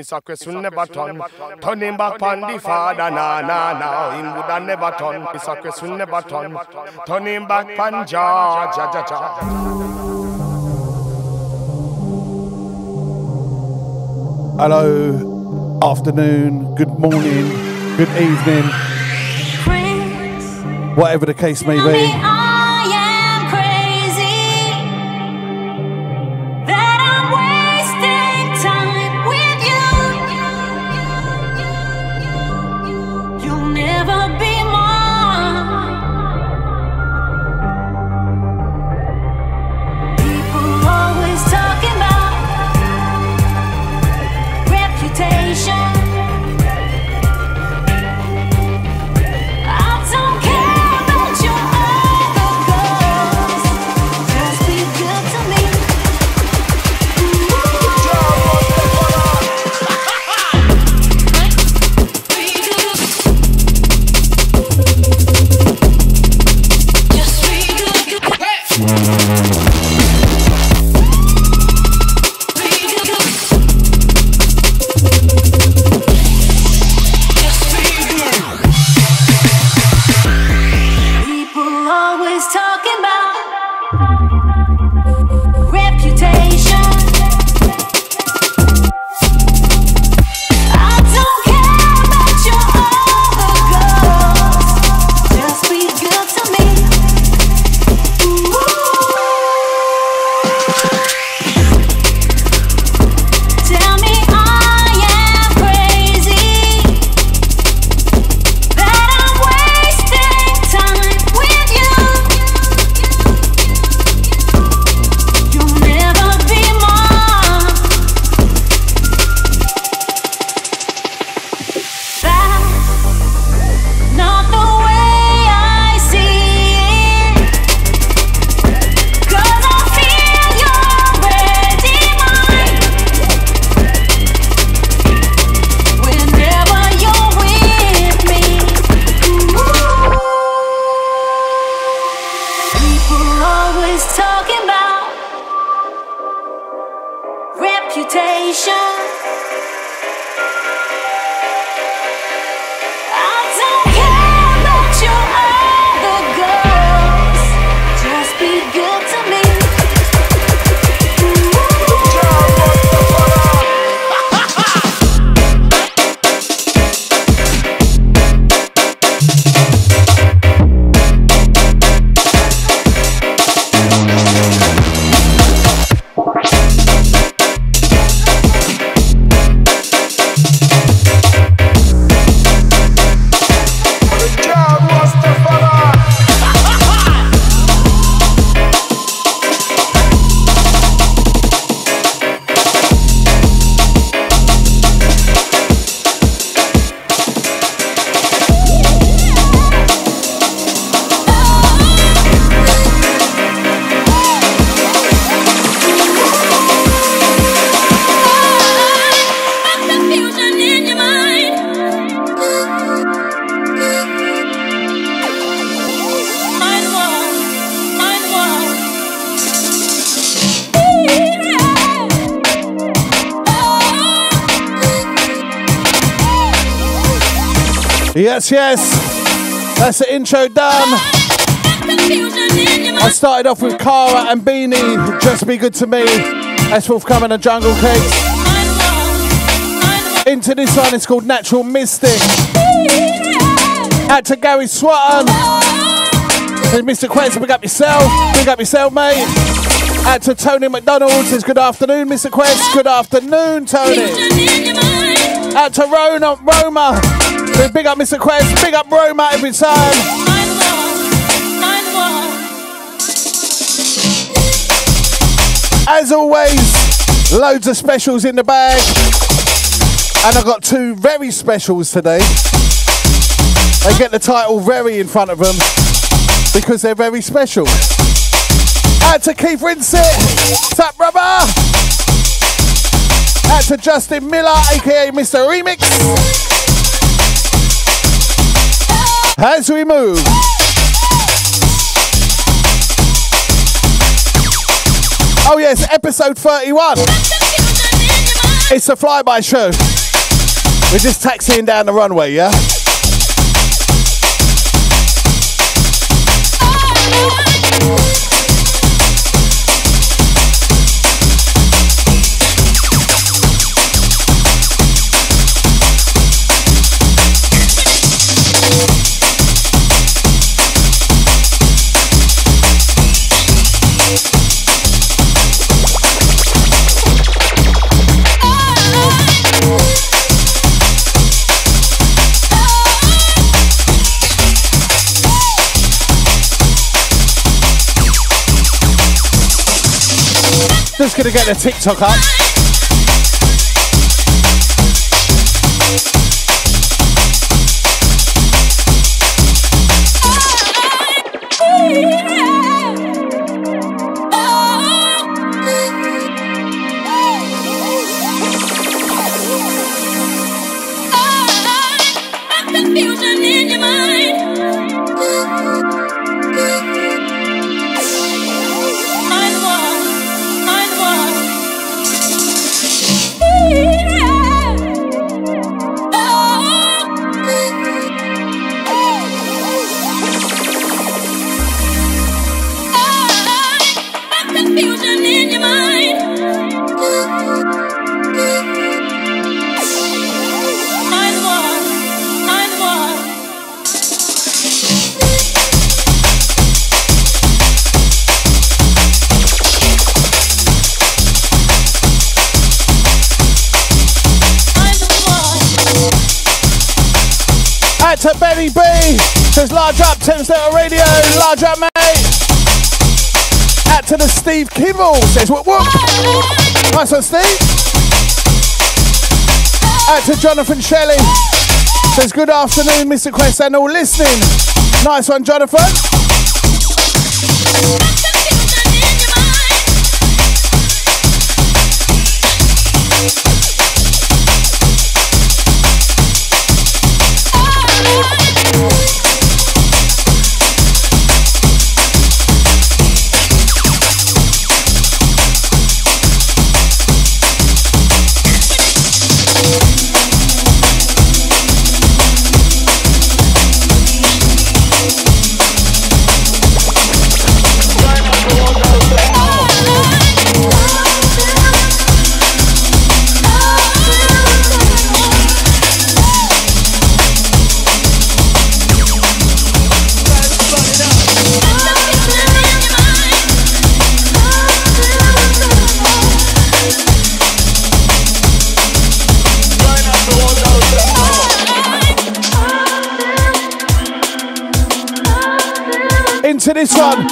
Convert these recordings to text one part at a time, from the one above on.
It's a question never turn. Turn him back on the father, nah, nah, nah. Him woulda never turn. It's a question never turn. Turn back on Jah, Jah, Jah, Jah. Hello, afternoon, good morning, good evening, whatever the case may be. Yes. That's the intro done. I started off with Cara and Beanie. Just be good to me. That's forthcoming on Jungle Cakes. Into this one, it's called Natural Mystic. Out to Gary Swatton. And Mr. Quest, pick up yourself. Pick up yourself, mate. Out to Tony McDonald says good afternoon, Mr. Quest. Good afternoon, Tony. Out to Rona, Roma. Big up Mr. Quest, big up Roma every time. As always, loads of specials in the bag. And I've got two very specials today. They get the title very in front of them because they're very special. Out to Keith Rinsett. Tap rubber. Out to Justin Miller, aka Mr. Remix as we move. Oh, yes, episode 31. It's a flyby show. We're just taxiing down the runway, yeah? Just gonna get the TikTok up. Says large up, Thames Delta Radio. Large up, mate. Out to the Steve Kibble. Says whoop whoop. Nice one, Steve. Out to Jonathan Shelley. Says good afternoon, Mr. Quest, and all listening. Nice one, Jonathan. Into this one.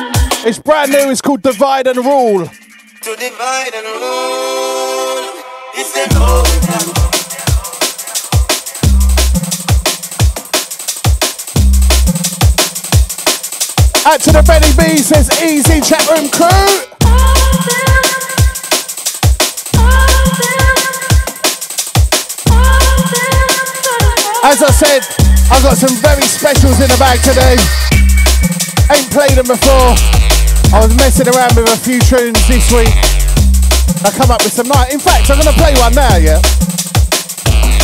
It's brand new. It's called Divide and Rule. to divide and rule. It's old. Out to the Benny B. Says easy chat room crew. As I said, I've got some very specials in the bag today. Ain't played them before. I was messing around with a few tunes this week. I come up with some nice. In fact, I'm gonna play one now. Yeah.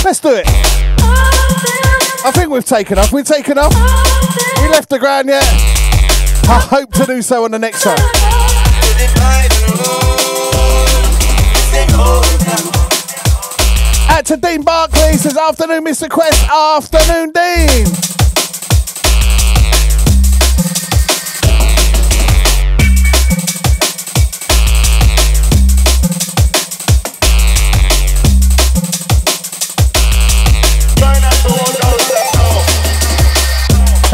Let's do it. I think we've taken off. We've taken off. We left the ground yet. I hope to do so on the next one. Out to Dean Barkley says afternoon, Mr. Quest. Afternoon, Dean.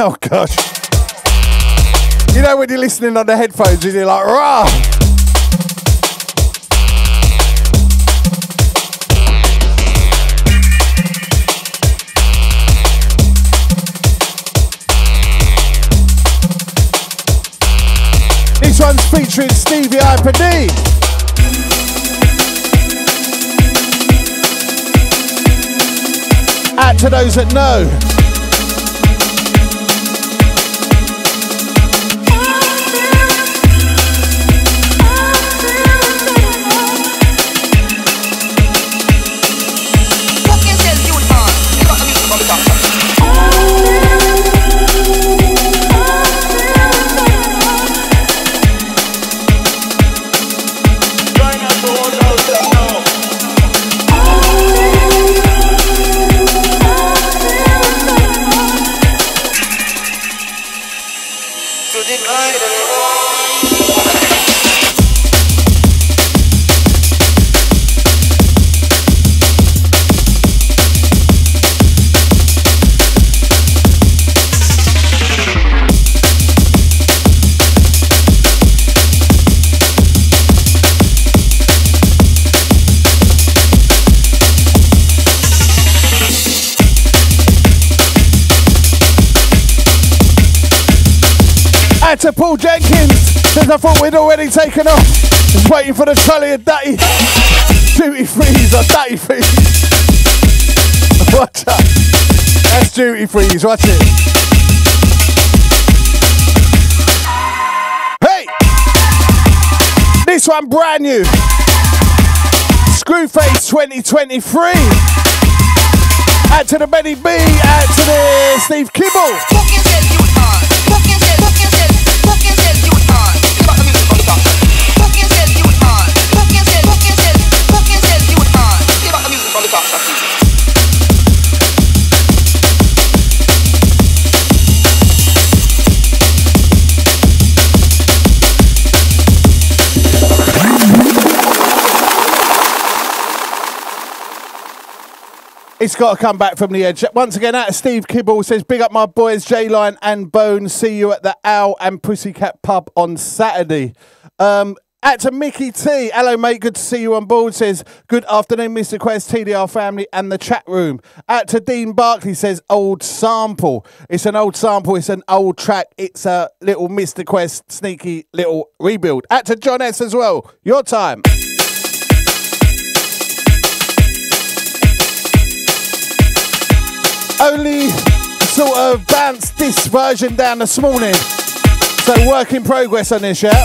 Oh gosh. You know when you're listening on the headphones and you're like, rah. This one's featuring Stevie D. Out to those that know. Out to Paul Jenkins. Says I thought we'd already taken off. Just waiting for the trolley of Dutty. Duty freeze or Dutty freeze. Watch out. That's duty freeze. Watch it. Hey! This one brand new. Screwface 2023. Out to the Benny B, out to the Steve Kibble. Up the music. It's got to come back from the edge. Once again, out of Steve Kibble says, Big up my boys, J Line and Bone. See you at the Owl and Pussycat Pub on Saturday. Um, out to Mickey T. Hello, mate. Good to see you on board. Says, Good afternoon, Mr. Quest, TDR family, and the chat room. Out to Dean Barkley says, Old sample. It's an old sample. It's an old track. It's a little Mr. Quest sneaky little rebuild. Out to John S. as well. Your time. only sort of bounced this version down this morning. So work in progress on this, yeah?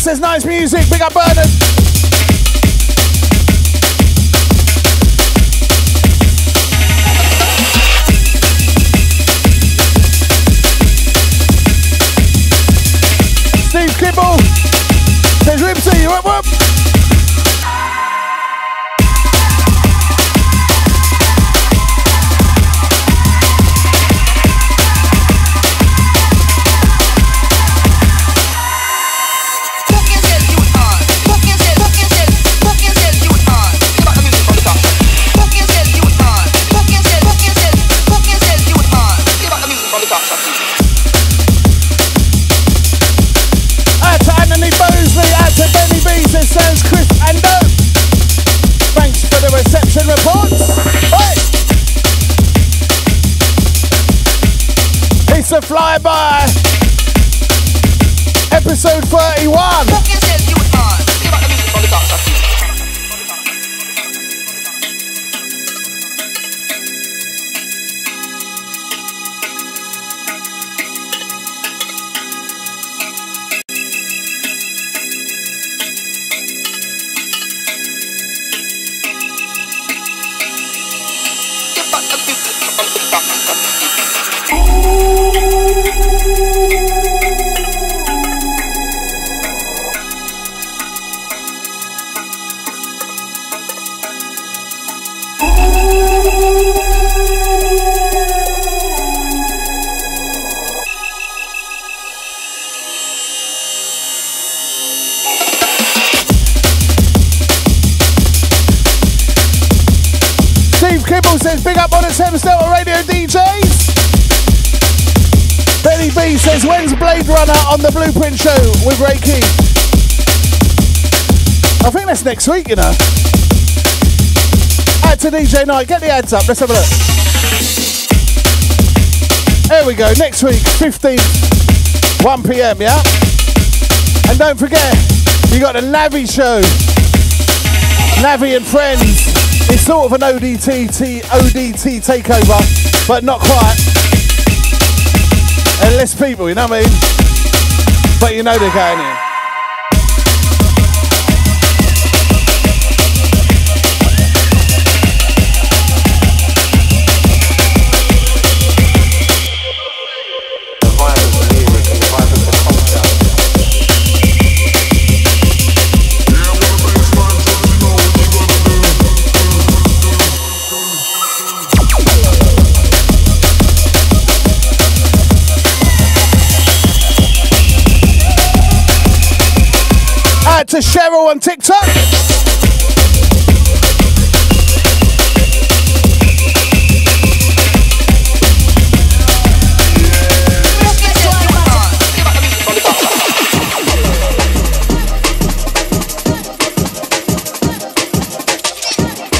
says nice music. Big up Bernard. It's a flyby. Episode 31. Next week, you know. Add to DJ Night. Get the ads up. Let's have a look. There we go. Next week, 15th, 1 p.m. Yeah. And don't forget, you got the Navi show. Navi and friends. It's sort of an ODT T, ODT takeover, but not quite. And less people, you know what I mean? But you know they're going in. To Cheryl on TikTok.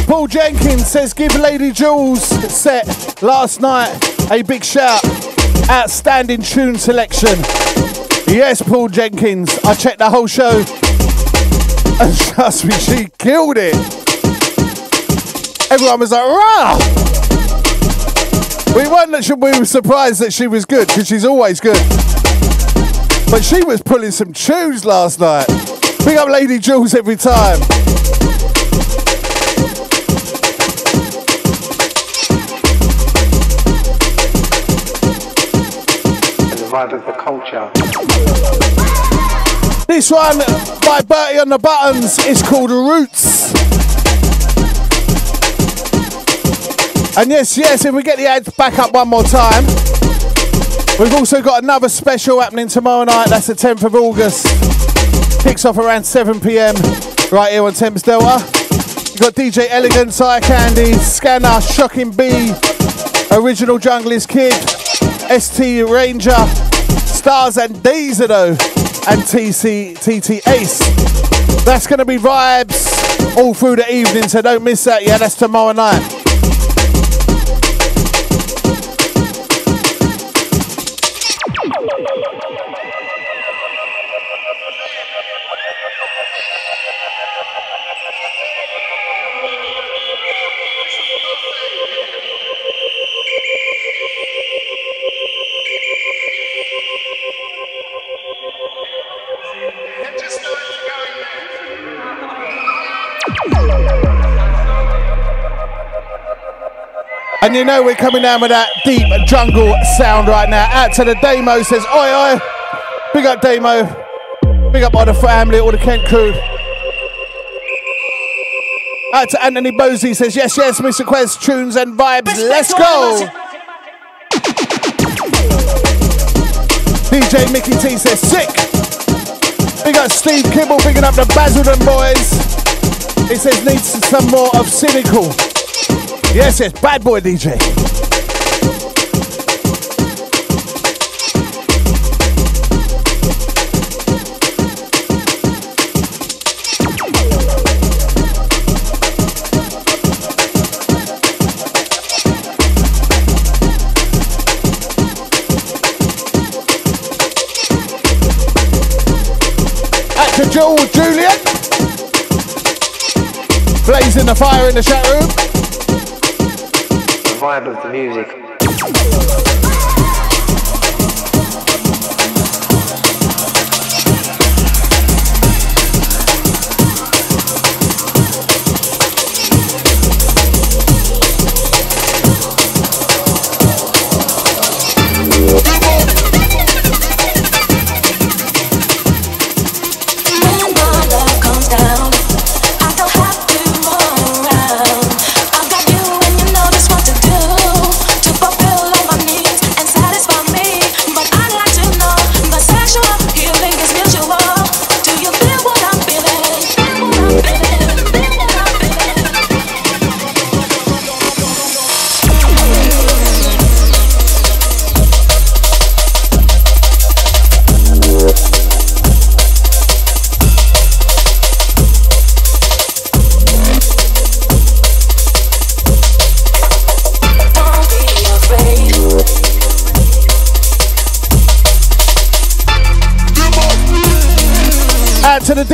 Paul Jenkins says, give Lady Jules set last night a big shout. Outstanding tune selection. Yes, Paul Jenkins. I checked the whole show. And trust me, she killed it. Everyone was like, rah! We weren't we were surprised that she was good, because she's always good. But she was pulling some tunes last night. Big up Lady Jules every time. the vibe of the culture. This one by Bertie on the Buttons is called Roots. And yes, yes, if we get the ads back up one more time, we've also got another special happening tomorrow night. That's the 10th of August. Kicks off around 7 pm right here on Thames Delta. You've got DJ Elegance, Eye Candy, Scanner, Shocking B, Original Junglist Kid, ST Ranger, Stars and Dazado, and TC TT Ace. That's going to be vibes all through the evening, so don't miss that. Yeah, that's tomorrow night. And you know we're coming down with that deep jungle sound right now. Out to the Demo says, oi oi. Big up Demo. Big up all the family, all the Kent crew. Out to Anthony Bosey says, yes, yes, Mr. Quest, tunes and vibes. Let's go. DJ Mickey T says, sick. Big up Steve Kibble, bigging up the Basildon boys. He says, needs some more of Cynical. Yes, yes, bad boy DJ. At to Joel Julian. Blazing the fire in the chat room. Vibe of the music.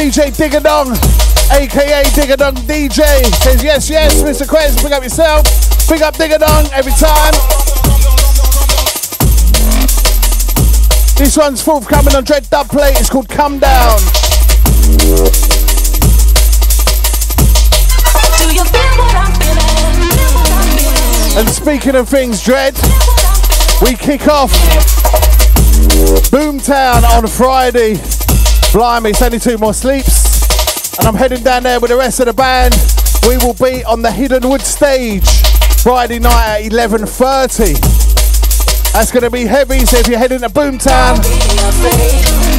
DJ Diggadong, aka Diggadong DJ. Says yes, yes, Mr. Quest, pick up yourself. Pick up Diggadong every time. This one's forthcoming on Dread Dub Plate. It's called Come Down. Do you feel what I'm feeling? Feel what I'm feeling? And speaking of things, Dread, we kick off Boomtown on Friday. Blimey, it's only two more sleeps. And I'm heading down there with the rest of the band. We will be on the Hidden Wood stage Friday night at 11.30. That's going to be heavy, so if you're heading to Boomtown,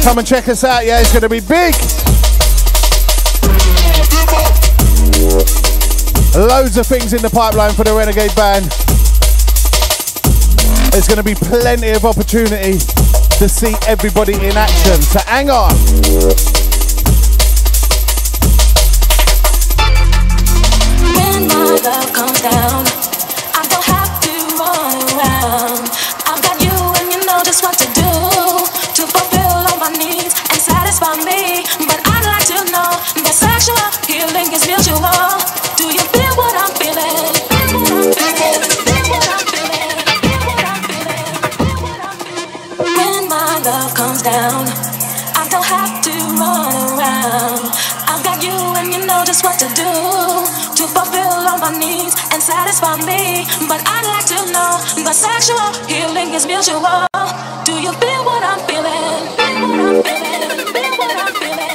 come and check us out. Yeah, it's going to be big. Loads of things in the pipeline for the Renegade Band. There's going to be plenty of opportunity to see everybody in action. So hang on. Love comes down, satisfy me. But I'd like to know that sexual healing is mutual. Do you feel what I'm feeling? Feel what I'm feeling? Feel what I'm feeling?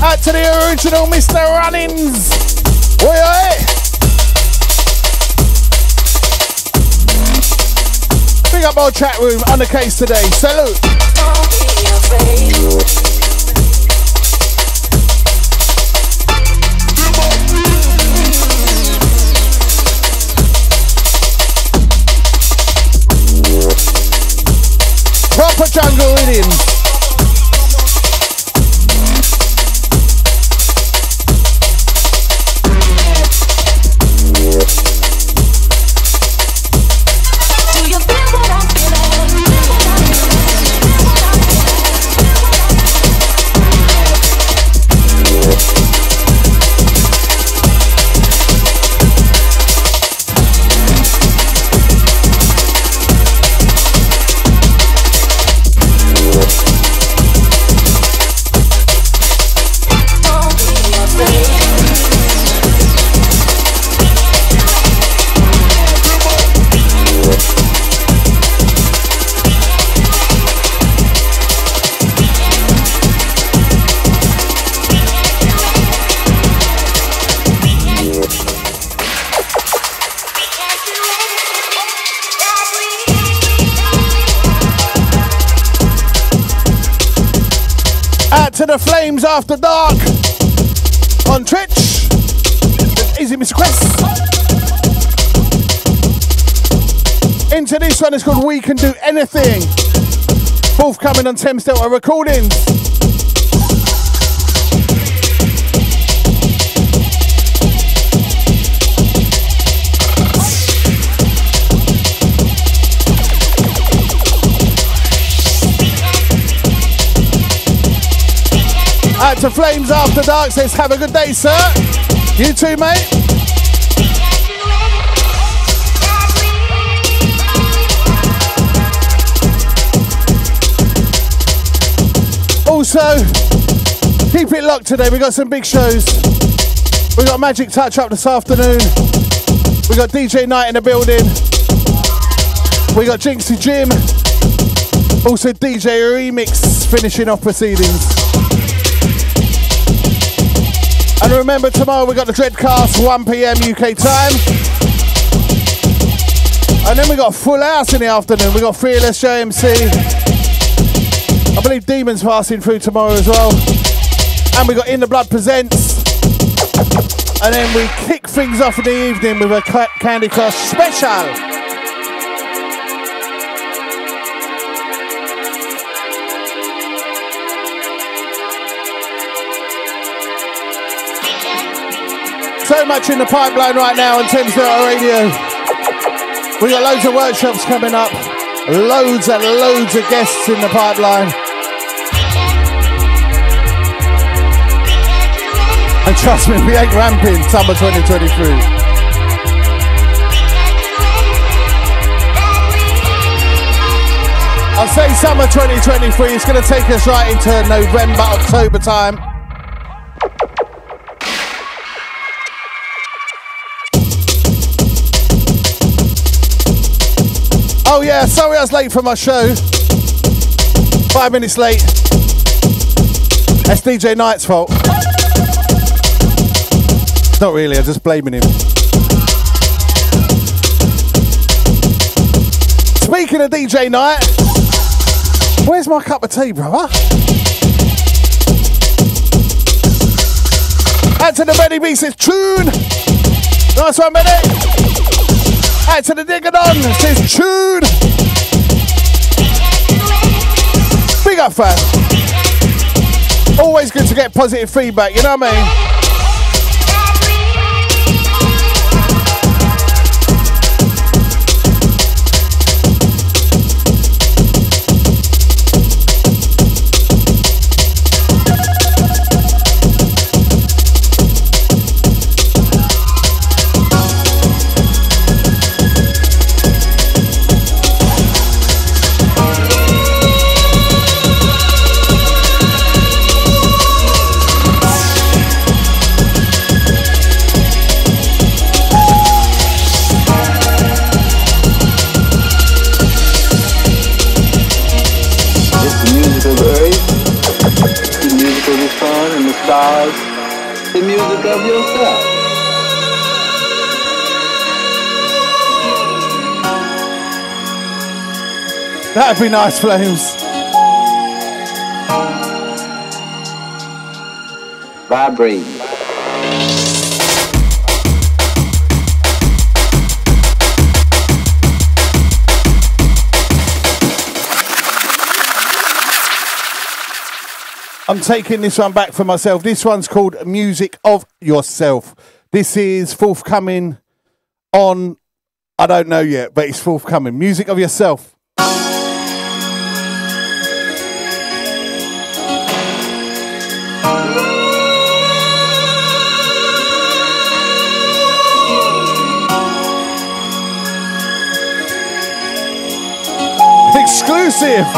Out to the original Mr. Runnings. Oi, oi. Big up our chat room on the case today. Salute. Jungle rhythm. After dark on Twitch. Easy, Mr. Quest. Into this one, it's called We Can Do Anything. Forthcoming on Thames Delta Recordings. Out to Flames After Dark says, have a good day, sir. You too, mate. Also, keep it locked today. We got some big shows. We got Magic Touch up this afternoon. We got DJ Night in the building. We got Jinxie Jim. Also DJ Remix finishing off proceedings. And remember, tomorrow we got the Dreadcast, 1 pm UK time. And then we got Full House in the afternoon. We got Fearless JMC. I believe Demons passing through tomorrow as well. And we got In the Blood Presents. And then we kick things off in the evening with a Candy Crush special. So much in the pipeline right now on Delta Radio. We got loads of workshops coming up, loads and loads of guests in the pipeline. And trust me, we ain't ramping summer 2023. I'll say summer 2023. It's going to take us right into November, October time. Oh yeah, sorry I was late for my show. Five minutes late. That's DJ Knight's fault. Not really, I'm just blaming him. Speaking of DJ Knight, Where's my cup of tea, brother? Add to the Benny B says tune. Nice one, Benny. To the Diggadong says tune. Big up, fam. Always good to get positive feedback, you know what I mean? Music of yourself. That'd be nice, Flames. Vibrating. I'm taking this one back for myself. This one's called Music of Yourself. This is forthcoming on, I don't know yet, but it's forthcoming. Music of Yourself. Exclusive.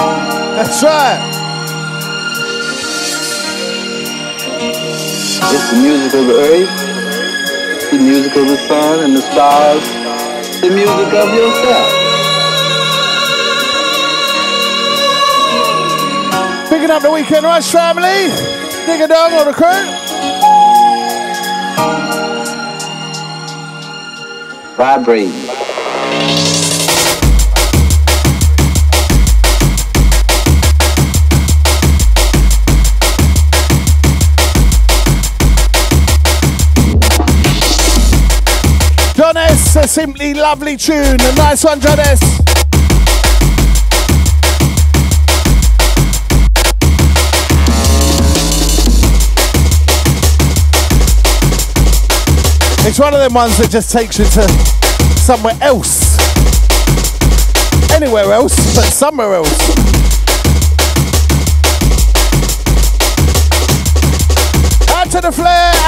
That's right. It's the music of the earth, the music of the sun and the stars, the music of yourself. Picking up the weekend rush family. Diggadong on the crew. Vibrating. A simply lovely tune. A nice one, John S. It's one of them ones that just takes you to somewhere else. Anywhere else, but somewhere else. To the flare.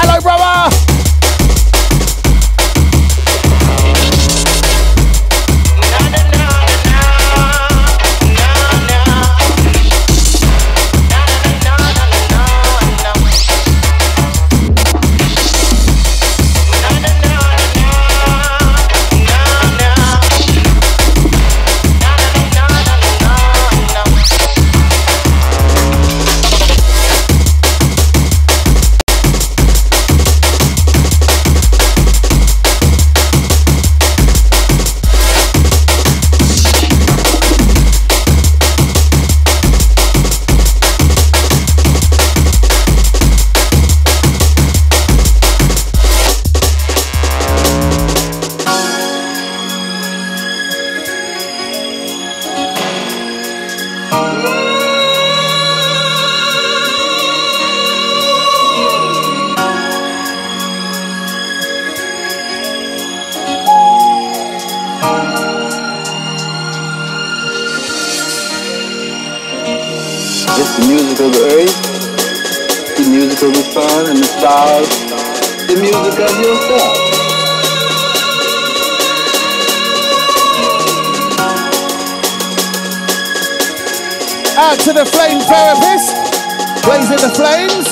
Blazing the flames.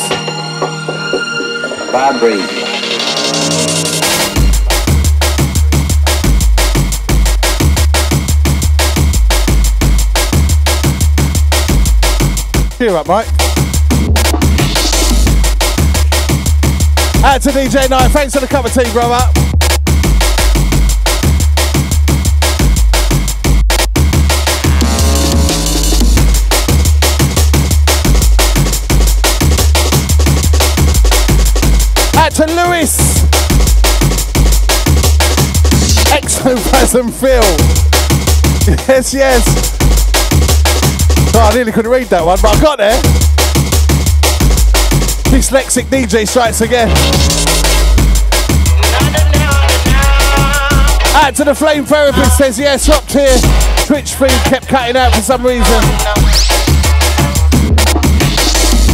Vibrating. Cheer up, Mike. Out to DJ Night. Thanks for the cup of tea, brother. To Lewis. Ectoplasm Phil. Yes, yes. Oh, I nearly couldn't read that one, but I got there. Dyslexic DJ strikes again. Out to the flame therapist says yes, swapped here. Twitch feed kept cutting out for some reason.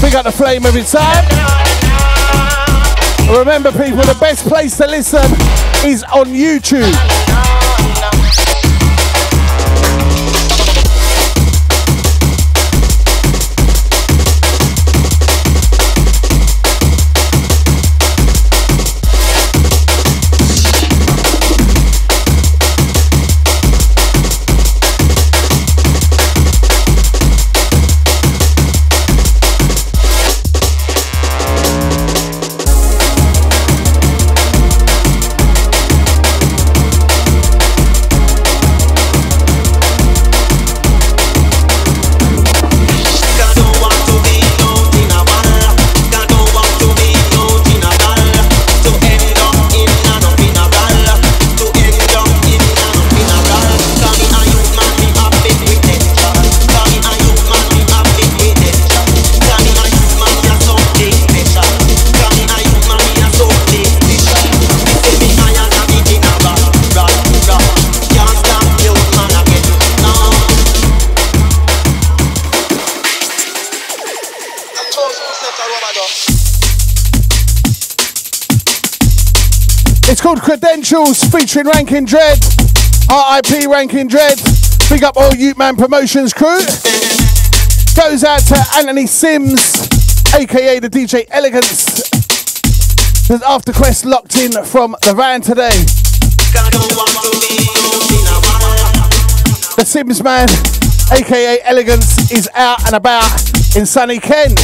Big up the flame every time. Remember, people, the best place to listen is on YouTube. Featuring Ranking Dread. RIP Ranking Dread. Big up all Ute Man Promotions crew. Goes out to Anthony Sims, aka the DJ Elegance. There's After Quest locked in from the van today. The Sims man, aka Elegance, is out and about in sunny Kent.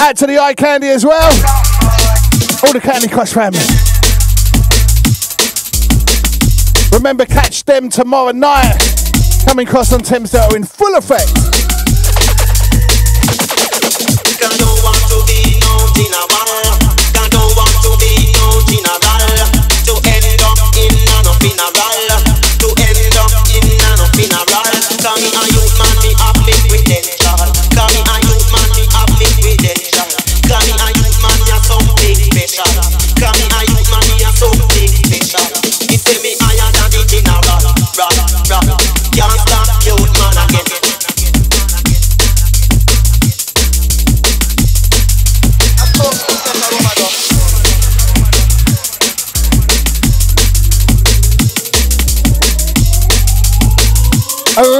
Out to the eye candy as well. All the Candy Crush family. Remember, catch them tomorrow night. Coming across on Thames Delta in full effect. Can't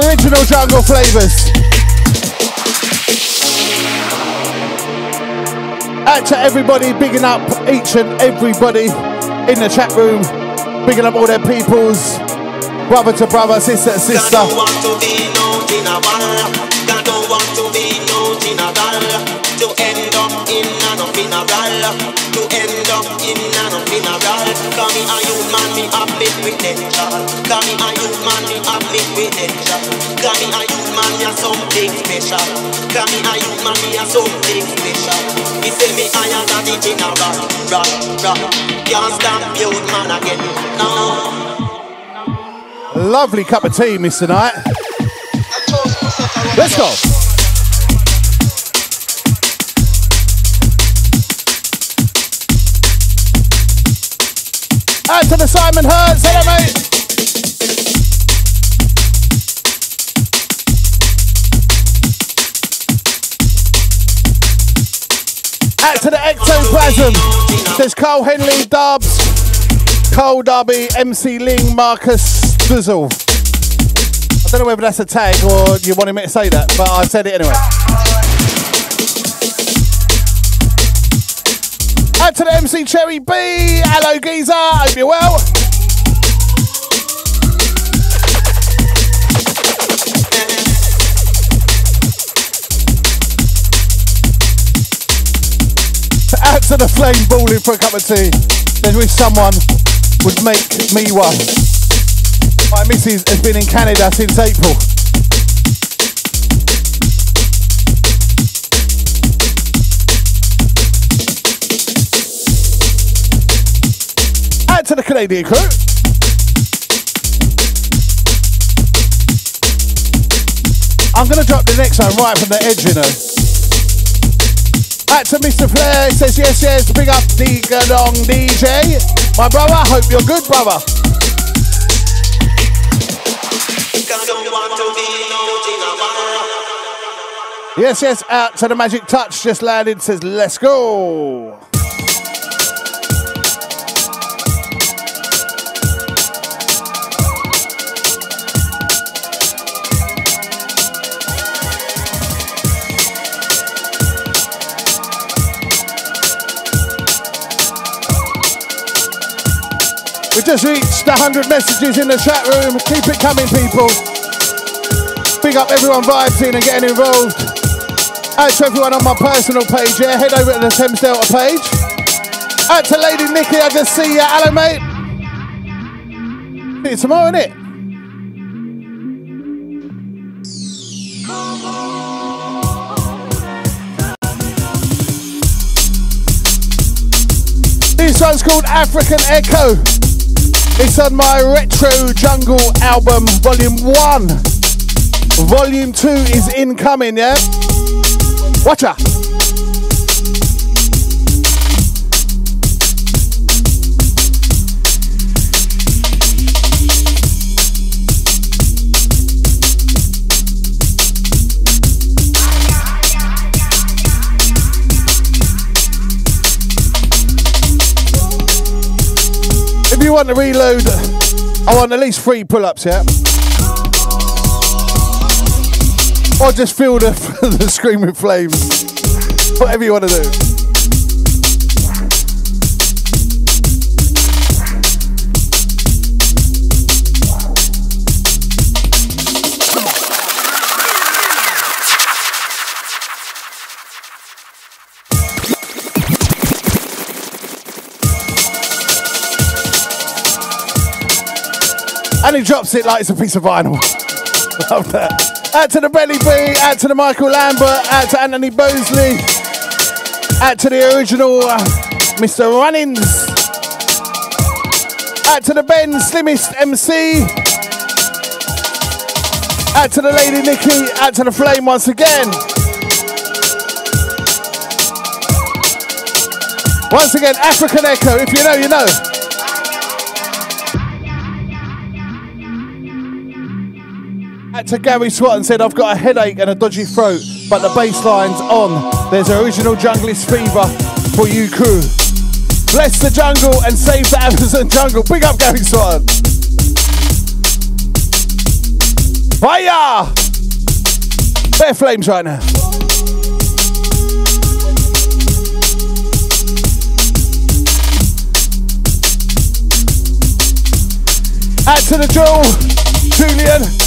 Original jungle flavors. Out to everybody, bigging up each and everybody in the chat room, bigging up all their peoples, brother to brother, sister to sister. want to. God don't want to in a. To end up in a a a potential. Cause something special. A me something special. Say me the general. Rock, rock. Can't stop youth man again. No. Lovely cup of tea, Mr. Knight. Let's go. Out to the Simon Hertz, hello mate. Out to the ectoplasm. There's Carl Henley, Dubs, Cole Darby, MC Ling, Marcus Drizzle. I don't know whether that's a tag or you wanted me to say that, but I said it anyway. Out to the MC Cherry B. Hello, geezer. Hope you're well. To the flame balling for a cup of tea. There's wish someone would make me one. My missus has been in Canada since April. Out to the Canadian crew. I'm gonna drop the next one right from the edge, you know. Out to Mr. Flair, he says yes, yes, big up Diggadong DJ. My brother, hope you're good, brother. Yes, yes, out to the Magic Touch, just landed, says let's go. We just reached 100 messages in the chat room. Keep it coming, people. Big up everyone vibing and getting involved. Out to everyone on my personal page, yeah. Head over to the Thames Delta page. Out to Lady Nikki, I just see you. Hello, mate. See you tomorrow, innit? This one's called African Echo. It's on my Retro Jungle album, Volume 1. Volume 2 is incoming, yeah? Watch out. You want to reload, I want at least three pull ups, yeah? Or just feel the, the screen with flames. Whatever you want to do. He drops it like it's a piece of vinyl. Love that. Out to the Belly B, out to the Michael Lambert, out to Anthony Bosley, out to the original uh, Mr. Runnings, out to the Ben Slimmest MC, out to the Lady Nikki, out to the Flame once again. Once again, African Echo, if you know, you know. Uh, to Gary Swat and said, I've got a headache and a dodgy throat, but the bass line's on. There's original junglist fever for you crew. Bless the jungle and save the Amazon jungle. Big up Gary Swat. Fire! Bare flames right now. Add to the Joel, Julian.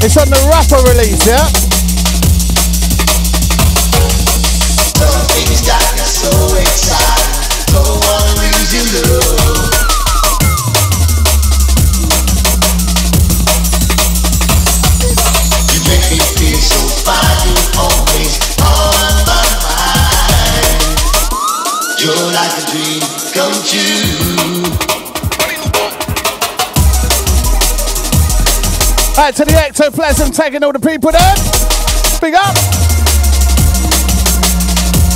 It's on the rapper release, yeah. Ectoplasm, all the people there. Big up.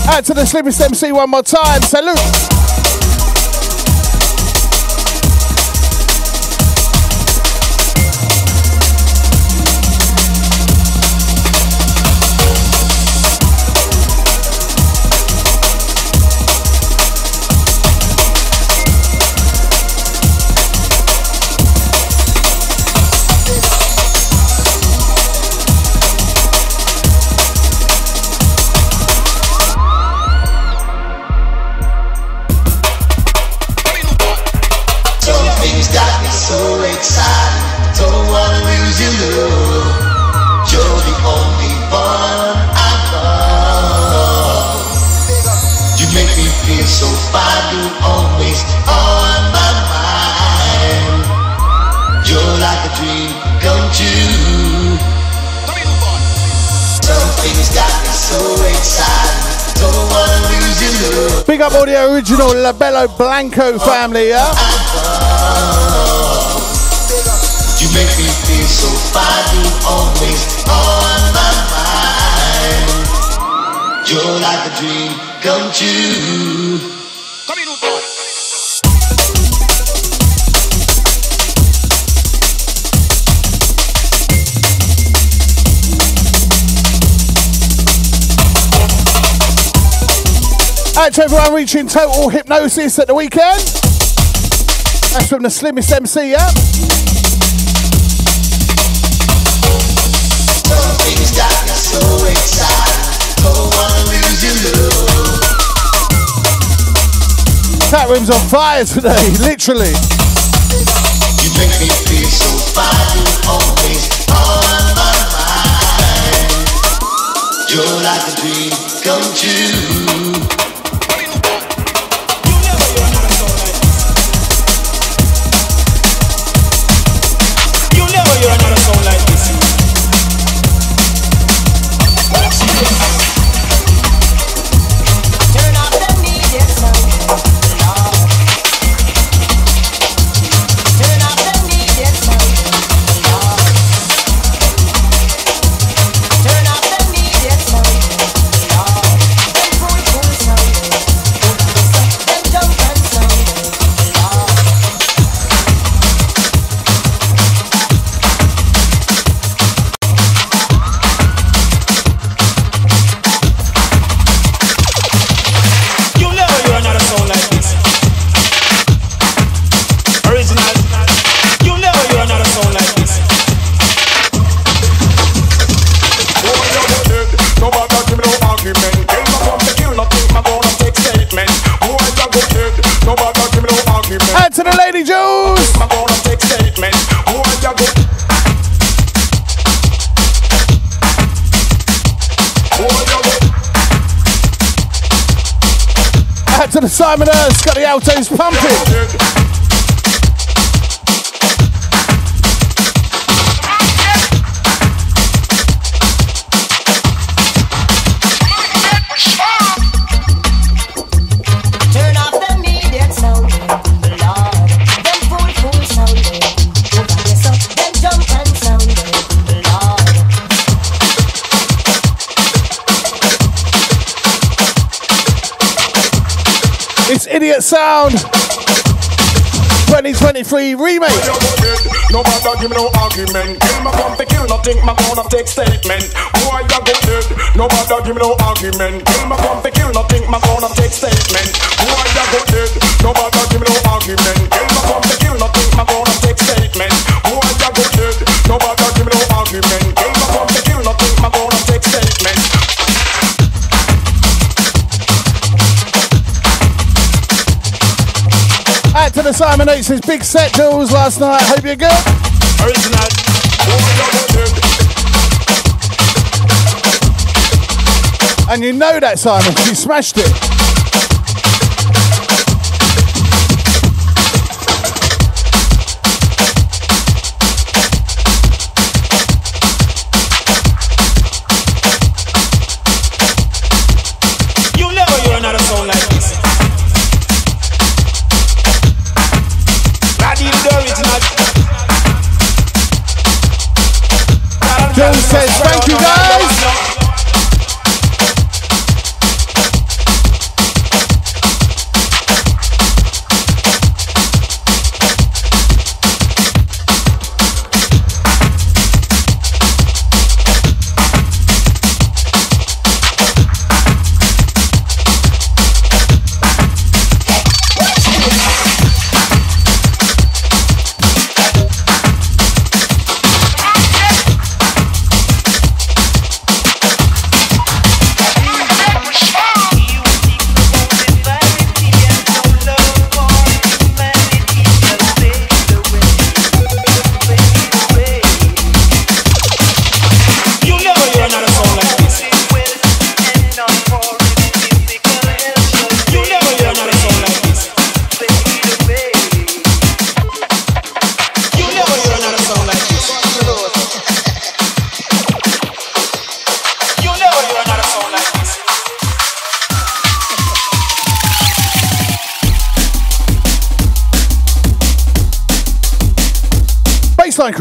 Out to the slimmest MC one more time. Salute. Original Labello Blanco family, yeah? You make me feel so fine, always on my mind. You're like a dream come true. Out to everyone reaching total hypnosis at the weekend. That's from the slimmest MC, yeah? That room's on fire today, literally. You're like a dream come true. To the Simoners. Got the altos pumping. Idiot Sound 2023 remake. Dead. Nobody give me no argument. Kill my pump, kill nothing. My gonna take statement. Boy, you go dead. Nobody give me no argument. Kill my pump, kill nothing. My gonna take statement. Boy, you go dead. No bother give me no argument. Kill the big set duels last night. Hope you're good. You? And you know that, Simon. She smashed it.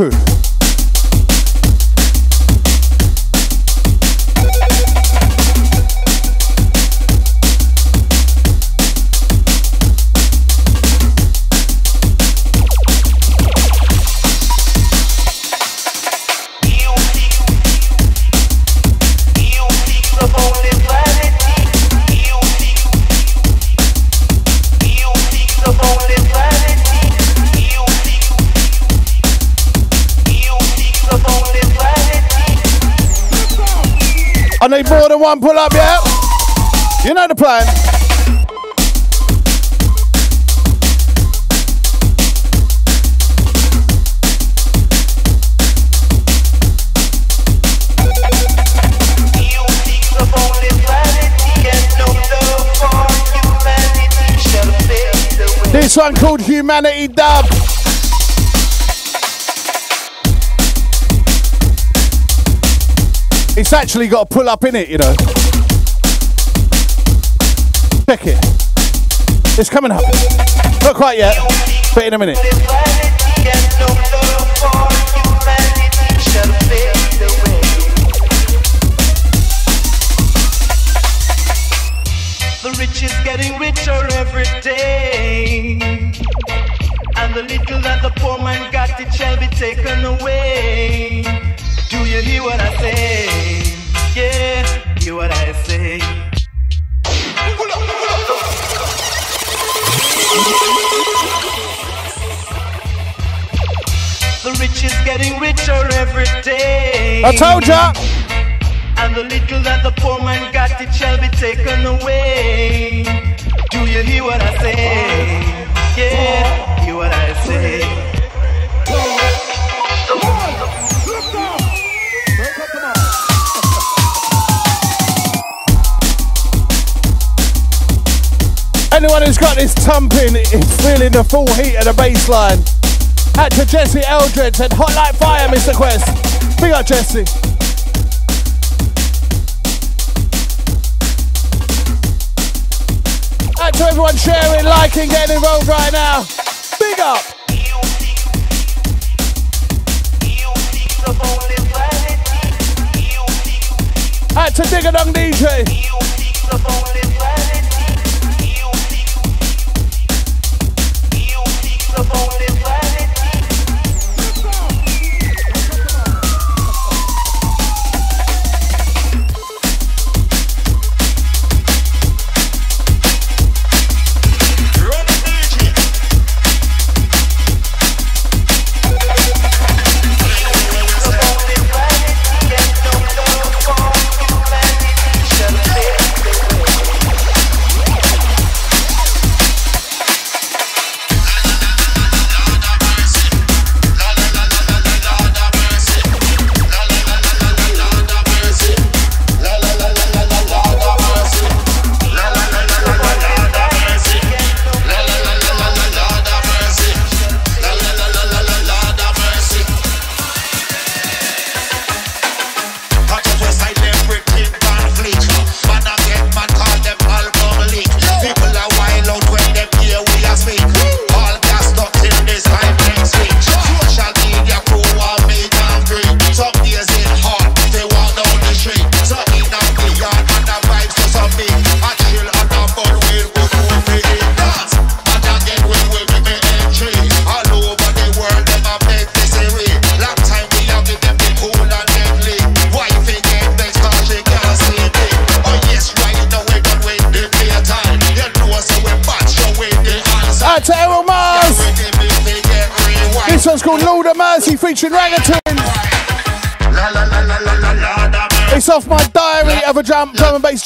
Crew. One pull up, yeah? You know the plan. This one called Humanity Dub. It's actually got a pull up in it, you know. Check it. It's coming up. Not quite yet, but in a minute. Is getting richer every day. And the little that the poor man got, it shall be taken I told ya. And the little that the poor man got, it shall be taken away. Do you hear what I say? Yeah, hear what I say. Anyone who's got this thumping is feeling the full heat of the bass line. Out to Jesse Eldred said, hot like fire, Mr. Quest. Big up, Jesse. Out to everyone sharing, liking, getting involved right now. Big up. Out to Diggadong DJ.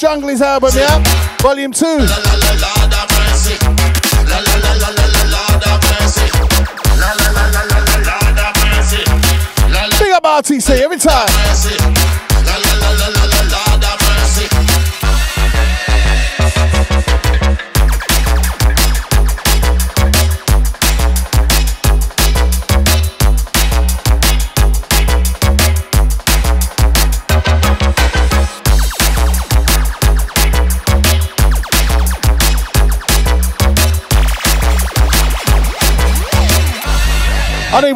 Bass album, yeah? Volume 2.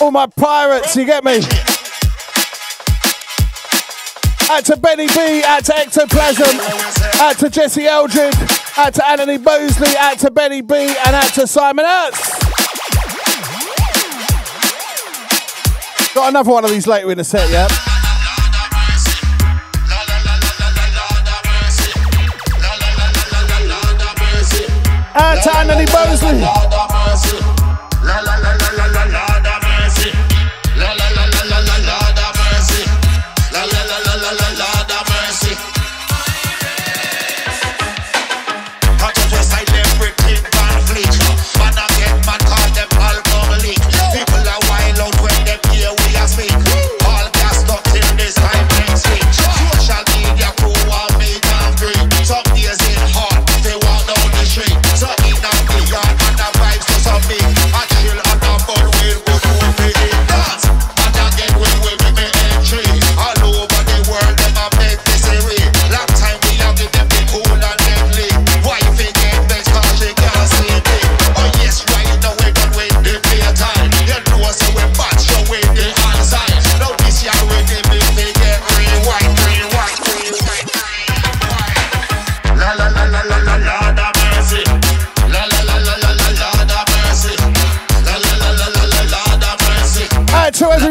all my pirates, you get me? Out to Benny B, out to Ectoplasm, out to Jesse Eldred, out to Anthony Bosley, out to Benny B, and out to Simon Hertz. Got another one of these later in the set, yeah? Out to Anthony Bosley.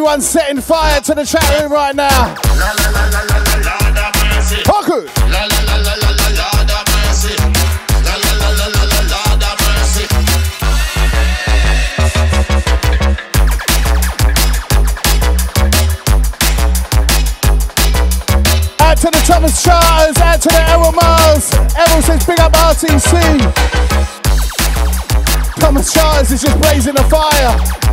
Everyone setting fire to the chat room right now. Haku. Out to the Thomas Charters, out to the Errol Mars. Errol says big up RTC. Thomas Charters is just blazing a fire.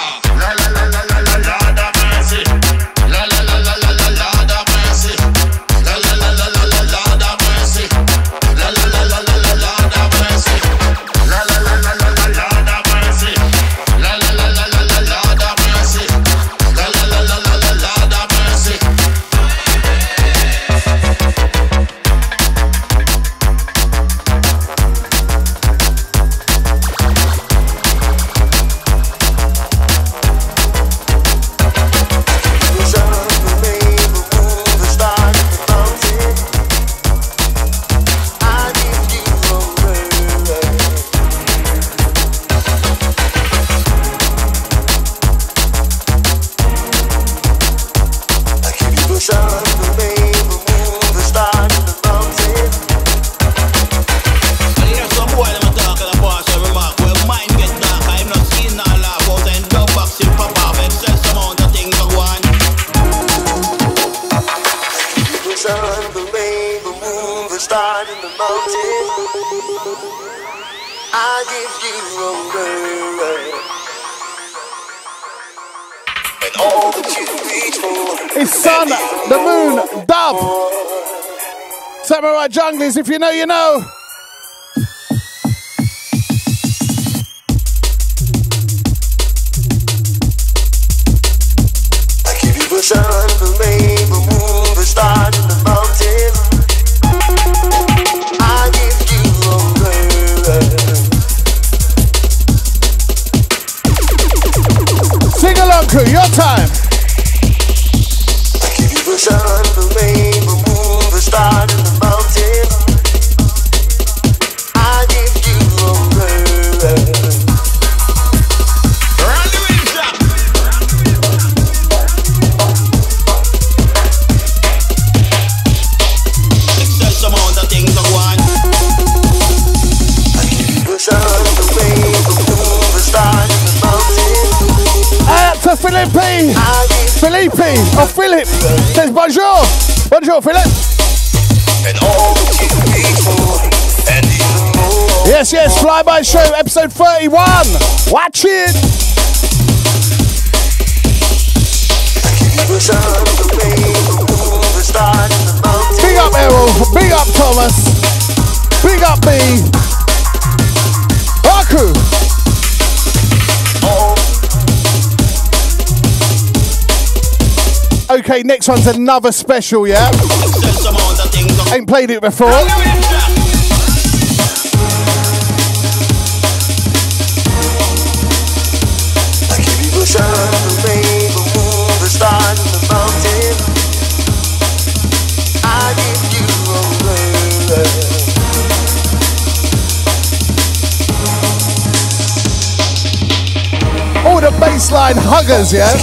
It's sun, the moon, dub, Samurai Junglies, if you know, you know. I give you the sun, the rain, the moon, the stars. Crew, your time. Bonjour. Bonjour, Philip. And all people, and even more. Yes, yes, Flyby Show, episode 31. Watch it. The sun, the rainbow, moon, the stars, and the mountains. Big up Errol, big up Thomas, big up me. Aku. Okay, next one's another special, yeah? Ain't played it before. All the baseline huggers, yeah?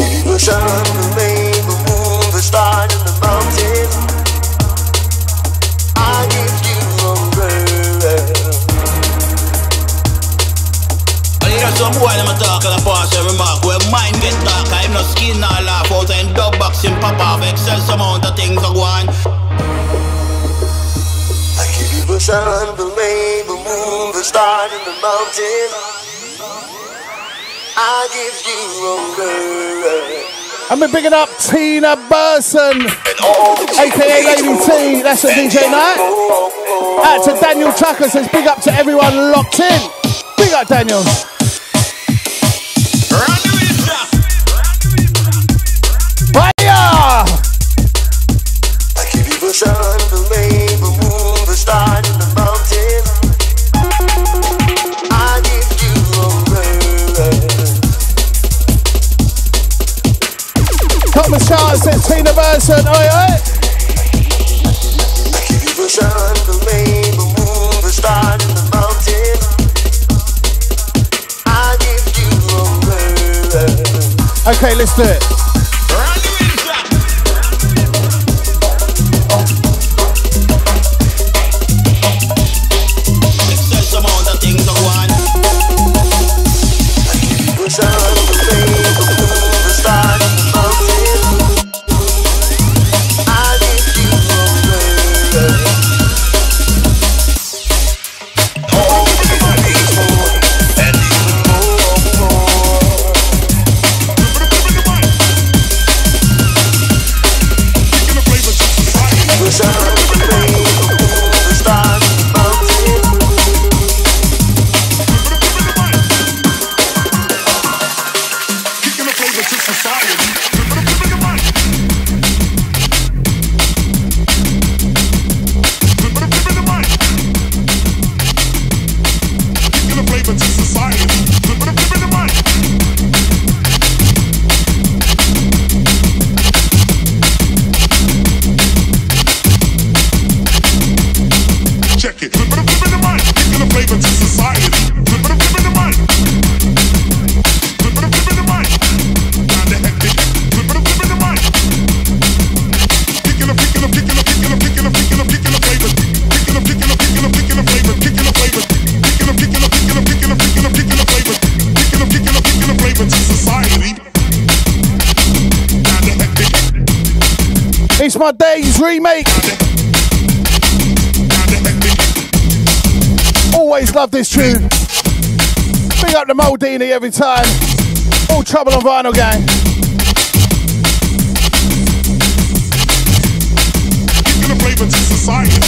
A talk and a pass a remark Where mind get dark, I'm no skin or laugh out and dub boxing pop off Excess amount of things are going I give you the sun, the rain, the moon, the stars, and the mountains. I give you I'm been picking up Tina Burson, aka Lady T. That's a DJ night. Out to Daniel Tucker says big up to everyone locked in. Big up Daniel. Okay, let's do it. love this tune. Big up the Moldini every time. All trouble on vinyl gang. You're gonna play with society.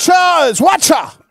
Church. Watch her.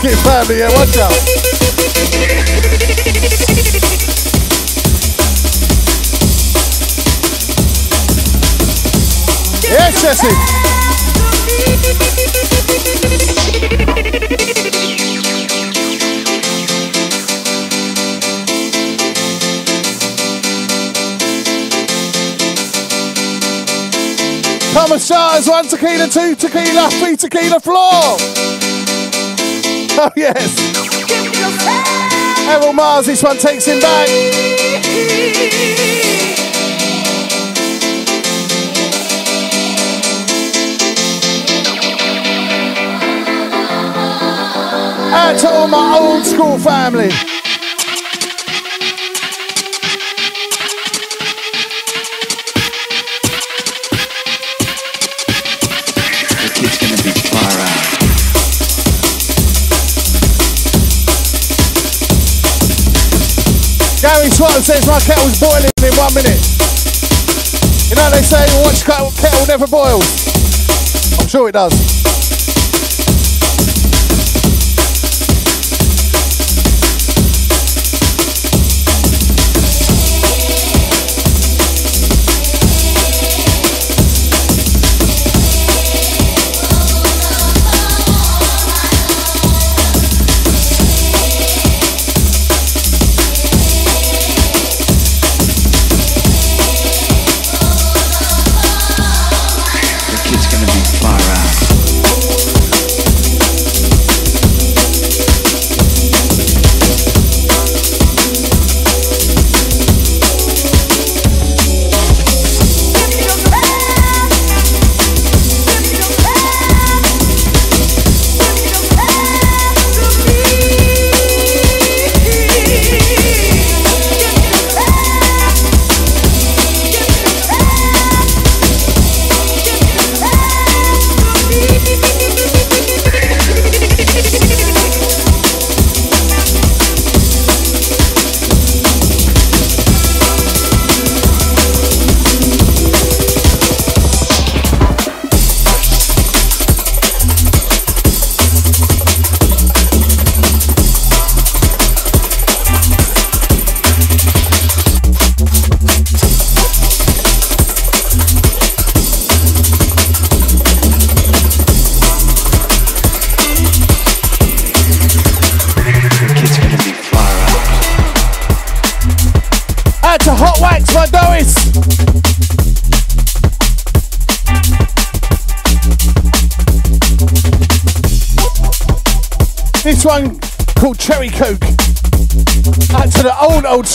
biscuit family, yeah, watch out. Yes, Jesse. Thomas Charles, one tequila, two tequila, three tequila, floor. Oh, yes. Errol Mars, this one takes him back. Out to all my old school family. Says my kettle's boiling in one minute. You know they say watch kettle, kettle never boils. I'm sure it does.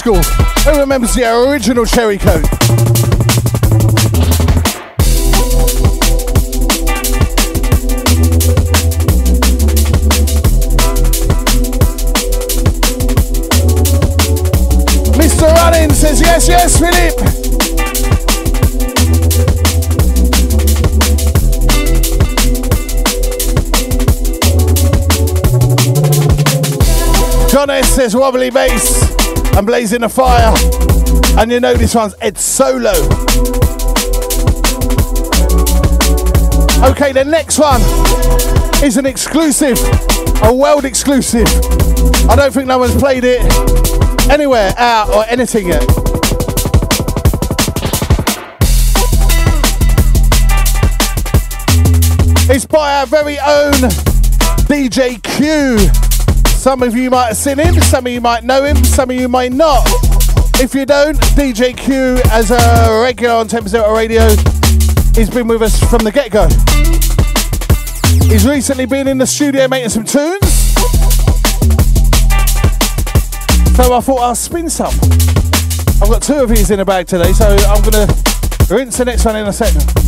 School. Who remembers the original Cherry Coke? Mr. Running says yes, yes, Philip. John S says wobbly bass and blazing a fire. And you know this one's Ed Solo. Okay, the next one is an exclusive, a world exclusive. I don't think no one's played it anywhere out or anything yet. It's by our very own DJ Q. Some of you might have seen him, some of you might know him, some of you might not. If you don't, DJ Q, as a regular on 10% Radio, he's been with us from the get go. He's recently been in the studio making some tunes. So I thought I'll spin some. I've got two of these in the bag today, so I'm going to rinse the next one in a second.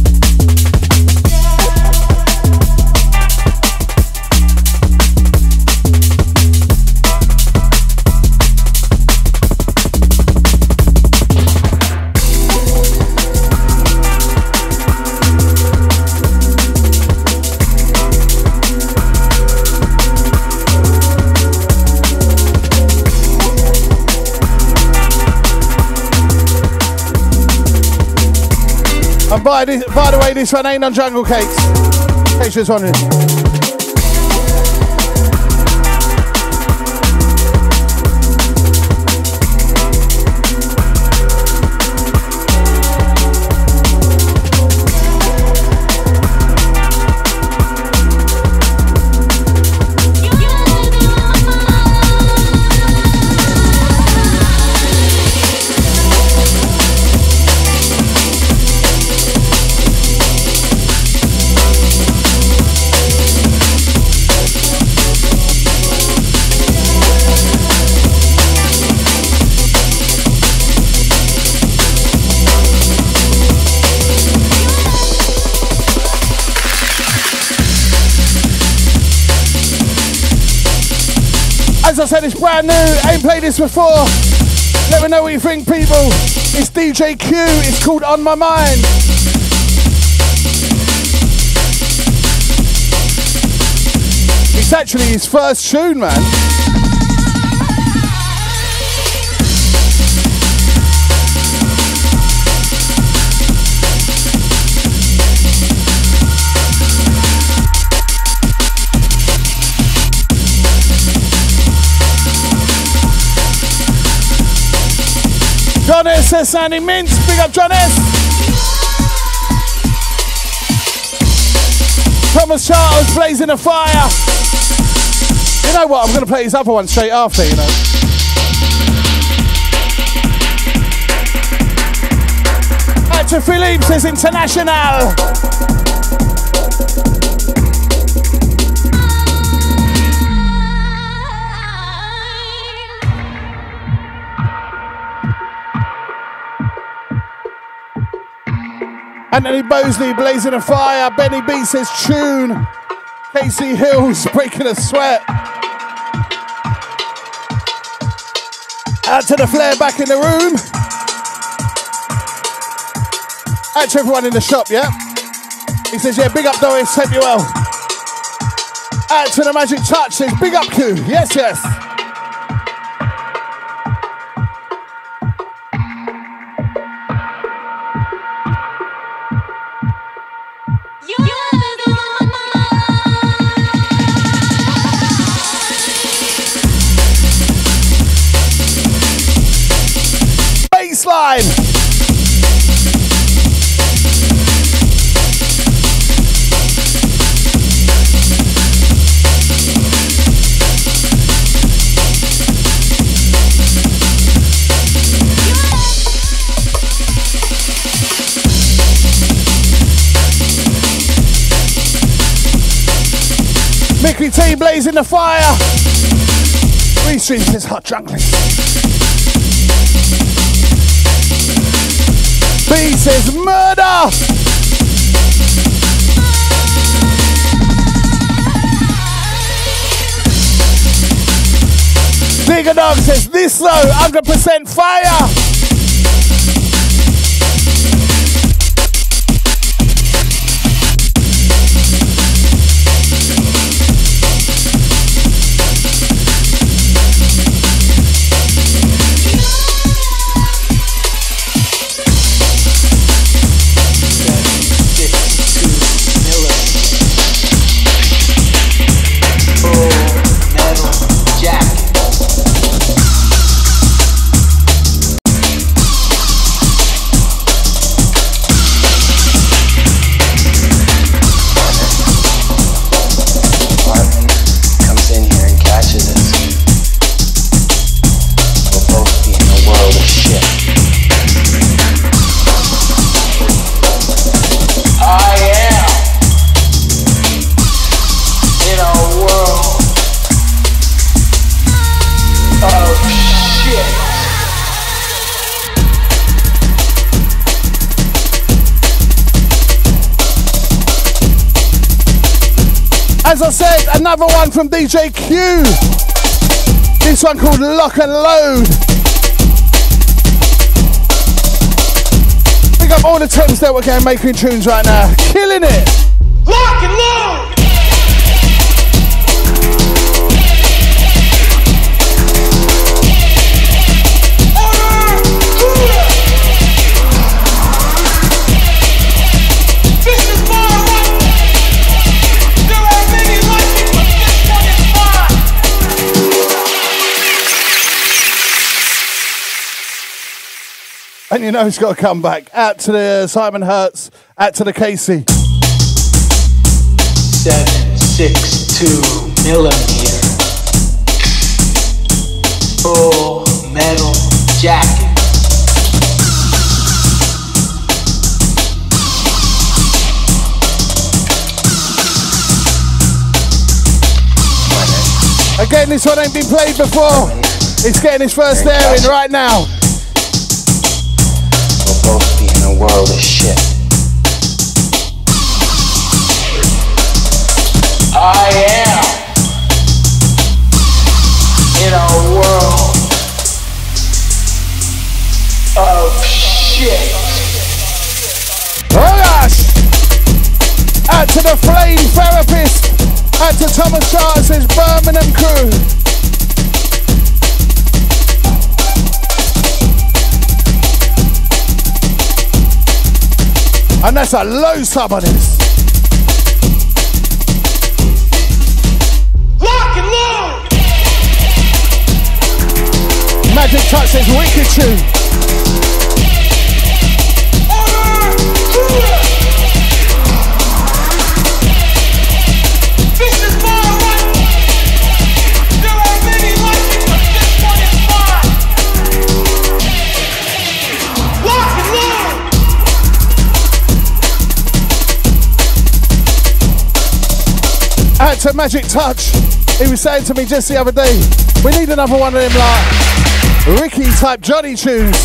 By, this, by the way, this one ain't on Jungle Cakes. In case you wondering. As I said, it's brand new. Ain't played this before. Let me know what you think, people. It's DJ Q. It's called On My Mind. It's actually his first tune, man. John S says Sandy Mints. Big up John S. Thomas Charles blazing a fire. You know what? I'm going to play his other one straight after, you know. Actor Philippe says international. Anthony Bosley blazing a fire. Benny B says tune. Casey Hills breaking a sweat. Out to the flare back in the room. Out to everyone in the shop, yeah? He says, yeah, big up Doris, hope you well. Out to the Magic Touch says, big up Q. Yes, yes. Blazing the fire. Three streams is hot juggling. B says murder. Diggadong says this low, 100% fire. Another one from DJ Q. This one called Lock and Load. Pick up all the temps that we're going making tunes right now. Killing it. And you know he's got to come back. Out to the Simon Hertz, out to the Casey. Seven six two millimeter. Full metal jacket. Eh? Again, this one ain't been played before. It's getting its first airing right now. A world of shit. I am in a world of shit. Gosh! Out to the flame therapist. Out to Thomas Charles's Birmingham crew. And that's a low sub on this. Lock and load! Magic Touch says wicked tune. To Magic Touch. He was saying to me just the other day, we need another one of them like Ricky type Johnny tunes.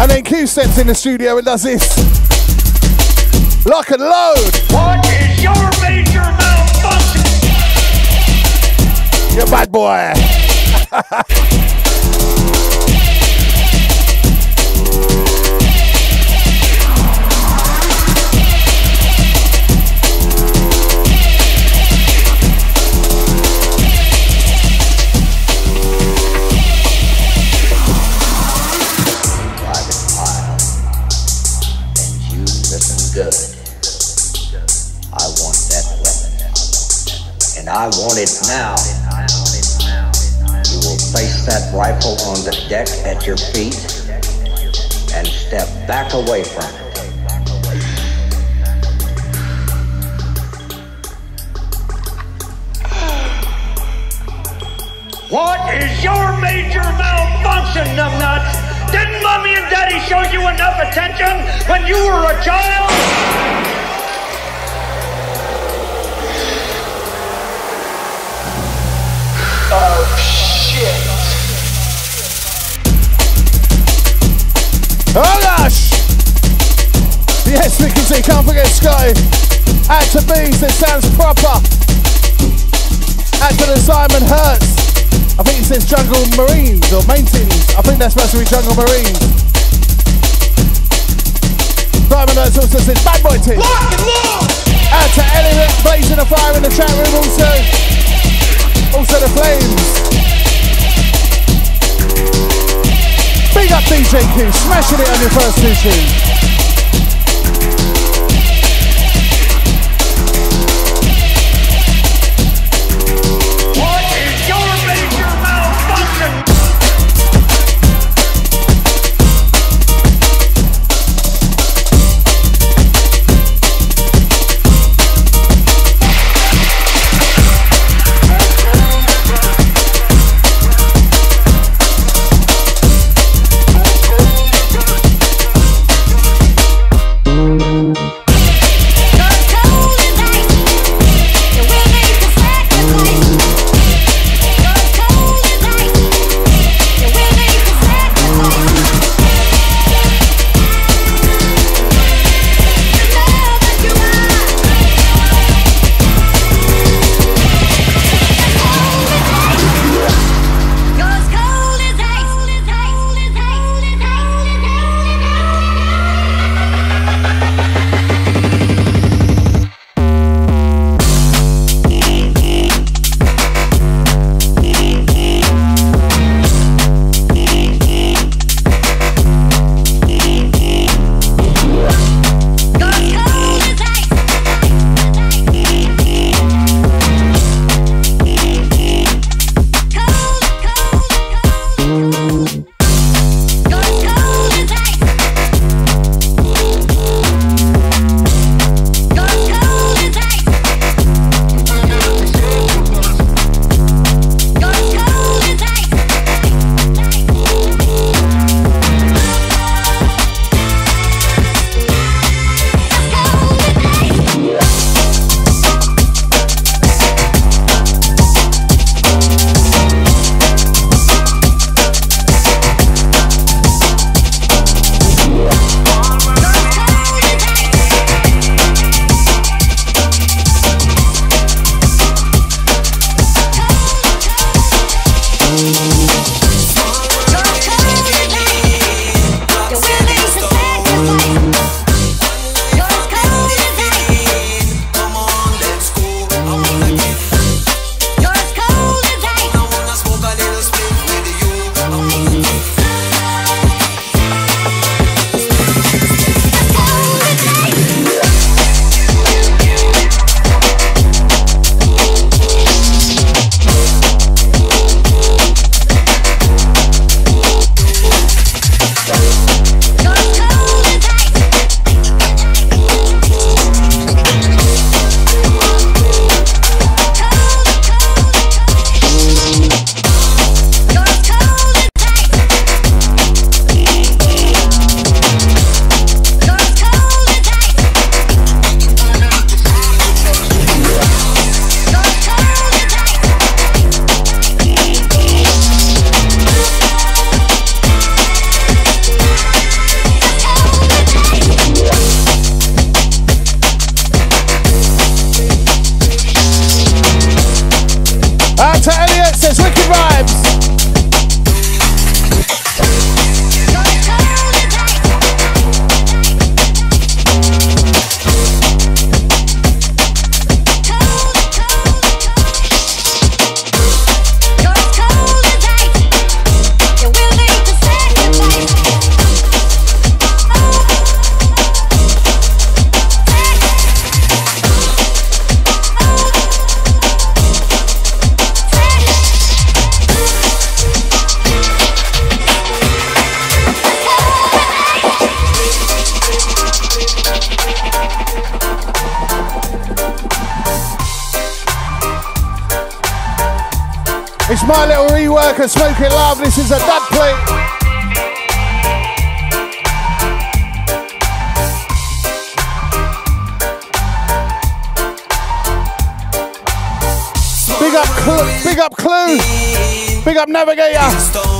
And then Q steps in the studio and does this. Lock and load. What is your major malfunction? You bad boy. deck at your feet and step back away from it. What is your major malfunction, numbnuts? Didn't mommy and daddy show you enough attention when you were a child? Out to Bees, it sounds proper. Out to the Simon Hertz. I think it says Jungle Marines or Maintenance. I think that's supposed to be Jungle Marines. Simon Hertz also says Bad Boy Team. Out to Elliot, blazing a fire in the chat room also. Also the Flames. Big up DJ Q, smashing it on your first two tunes. Up, Navigator.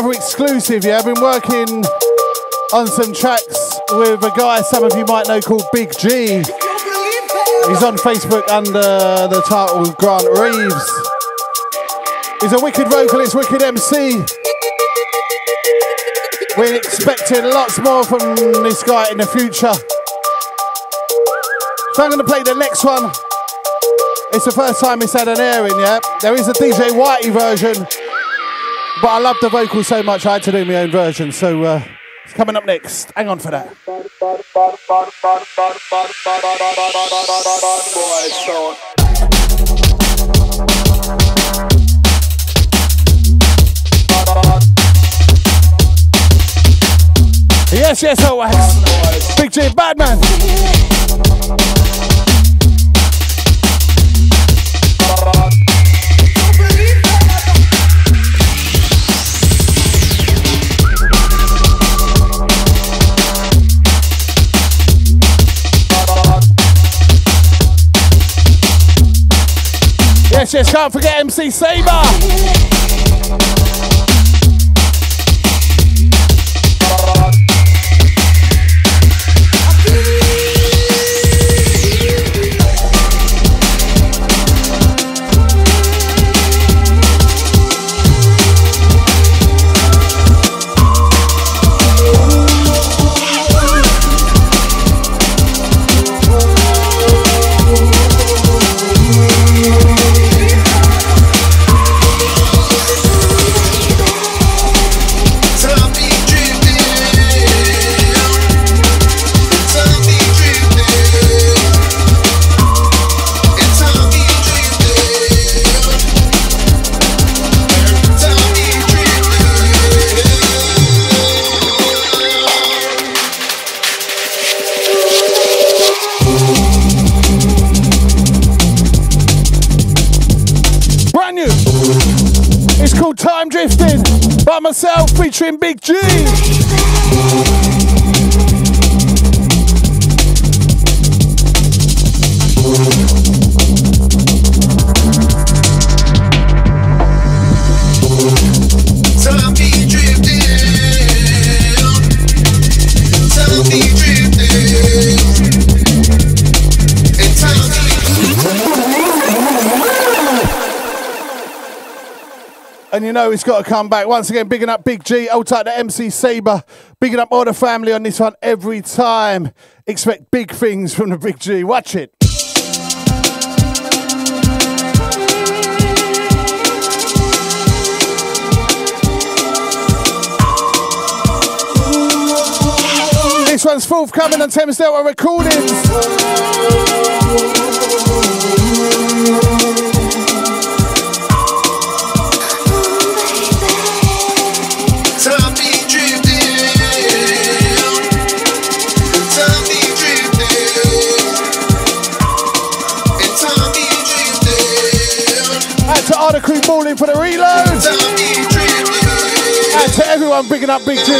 Another exclusive, yeah. I've been working on some tracks with a guy some of you might know called Big G. He's on Facebook under the title Grant Reeves. He's a wicked vocalist, wicked MC. We're expecting lots more from this guy in the future. So I'm going to play the next one. It's the first time it's had an airing, yeah? There is a DJ Whitey version, but I love the vocals so much I had to do my own version, so uh, it's coming up next. Hang on for that. Yes, yes, always. Big J Badman. Yes, yes, can't forget MC Saber. Featuring Big G. know it's got to come back. Once again, bigging up Big G, old tight to MC Saber, bigging up all the family on this one every time. Expect big things from the Big G. Watch it. This one's forthcoming on Thames Delta Recordings. Morning for the reload. And to everyone picking up Big G.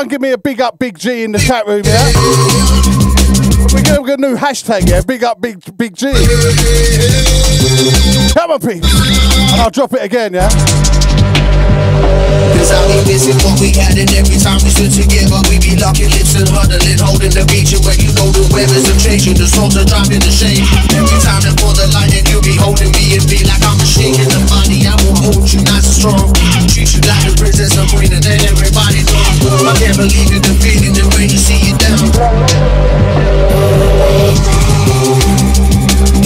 Everyone give me a big up Big G in the chat room, yeah? We're gonna get a new hashtag, yeah? Big up Big Big G. Come on, Pete. And I'll drop it again, yeah? Cause I be missing what we had and every time we stood together we be locking lips and huddling, holding the beach and when you know the weathers are changing, the souls are driving the shade. Every time they pour the light and you be holding me and be like I'm a shaking the body, I will hold you nice and strong. Treat you like a princess or queen and then everybody knows. I can't believe in the feeling and when you see it down.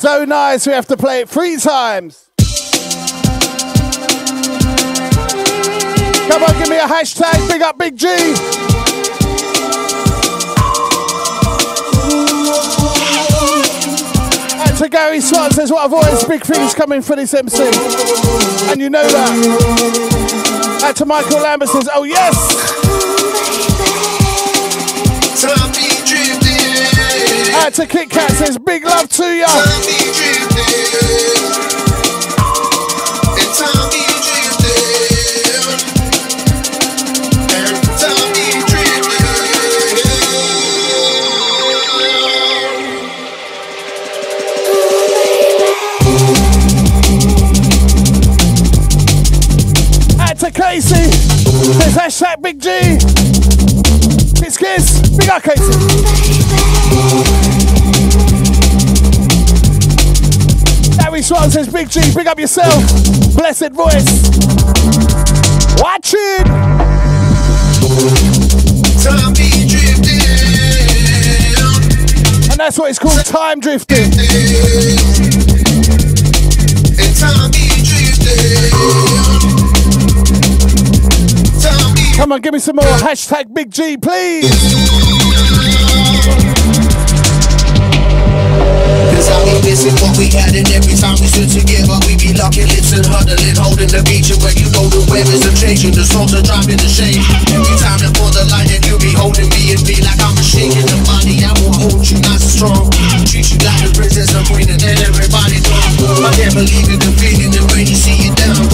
So nice, we have to play it three times. Come on, give me a hashtag, big up Big G. And to Gary Swan says, what a voice, big things coming for this MC. And you know that. And to Michael Lambert says, oh yes. And to Kit Kat says, big love to ya. Time be drifting. And time be drifting. And time be drifting. And to Casey, there's hashtag Big G. Kiss, kiss. Big up, Casey. Harry Swan says, Big G, big up yourself. Blessed voice. Watch it. Time be drifting. And that's what it's called, time drifting. And time be drifting. Time be Come on, give me some more. Hashtag Big G, please. I be missing what we had and every time we stood together we be locking lips and huddling, holding the beach and when you know the weathers are changing, the souls are driving the shade. Every time they pour the light and you be holding me and be like I'm a shaking the body, I will hold you nice and strong. Treat you like a princess or queen and then everybody knows. I can't believe in the feeling and when you see it down.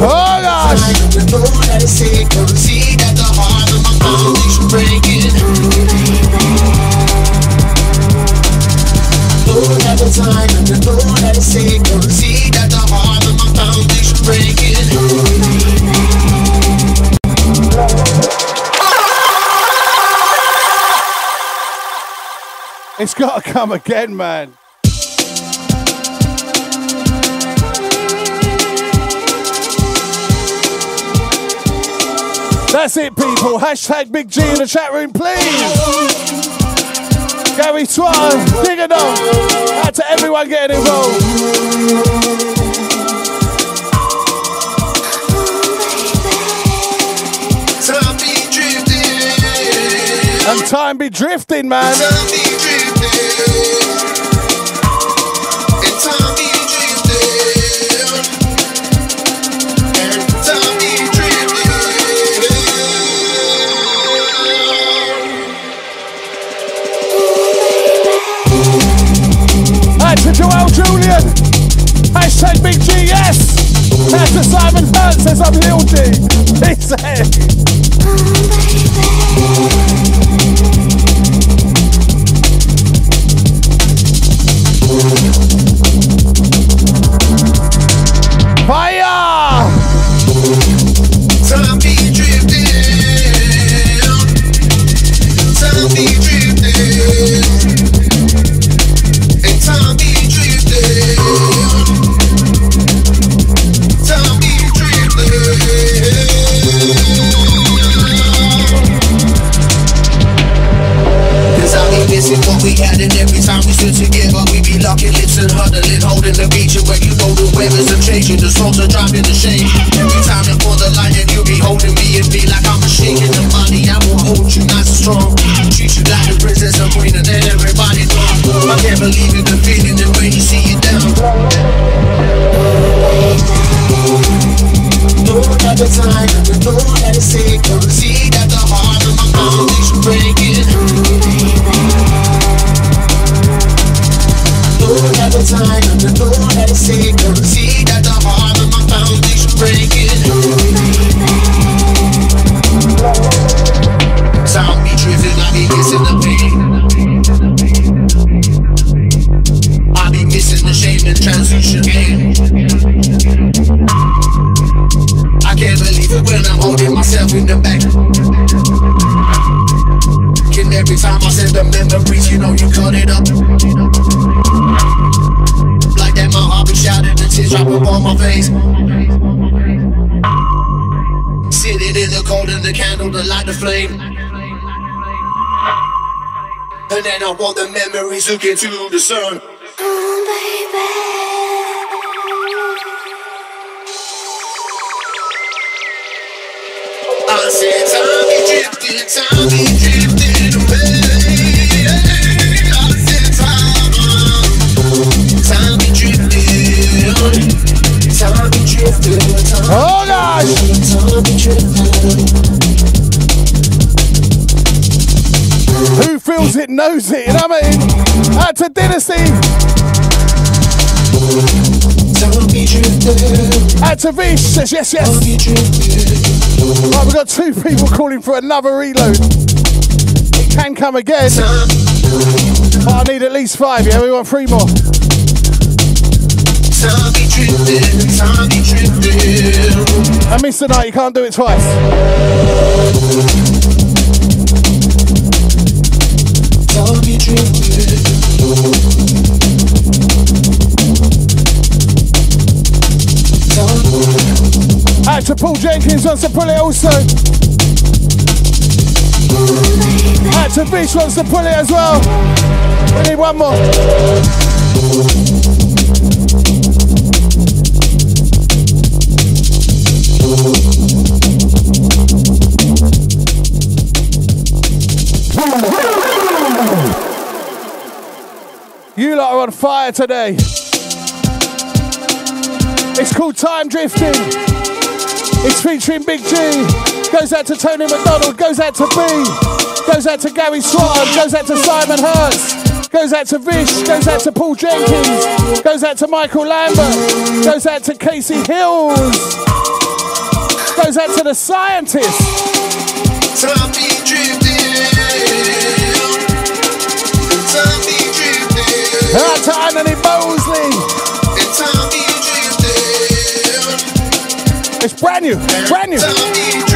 Oh gosh! You know that it's sick, see that the heart of my breaking. It's sick, but see that the heart of my foundation breaking. It's got to come again, man. That's it, people. Hashtag Big G in the chat room, please. Gary Swan, dig it up. Out to everyone getting involved. Time be drifting. And time be drifting, man. Time be drifting. And time be Julian. Hashtag Big G, yes. Out Simon Hunt says I'm healed G. He said. The shade. Every time I for the line, and you be holding me and be like I'm a shaking the money. I will hold you nice and strong. Treat you like a princess, a queen, and then everybody know. I can't believe it, the feeling, and when you see it down. Know that the time, And then I want the memories looking to the sun. I said, time be drifting, time be drifting away. I said, time, time be drifting, time be drifting, time. Oh gosh! Time be drifting. Feels it knows it, you know what I mean? Out to Dynasty. Out to Vish says yes, yes. Right, we've got two people calling for another reload. It can come again. But I need at least five, yeah? We want three more. Time be drifting, time be drifting. I missed the night, you can't do it twice. Paul Jenkins wants to pull it also. To Fish wants to pull it as well. We need one more. You lot are on fire today. It's called Time Drifting. It's featuring Big G. Goes out to Tony McDonald. Goes out to B. Goes out to Gary Swan. Goes out to Simon Hurst. Goes out to Vish. Goes out to Paul Jenkins. Goes out to Michael Lambert. Goes out to Casey Hills. Goes out to the scientist. It's brand new. Brand new.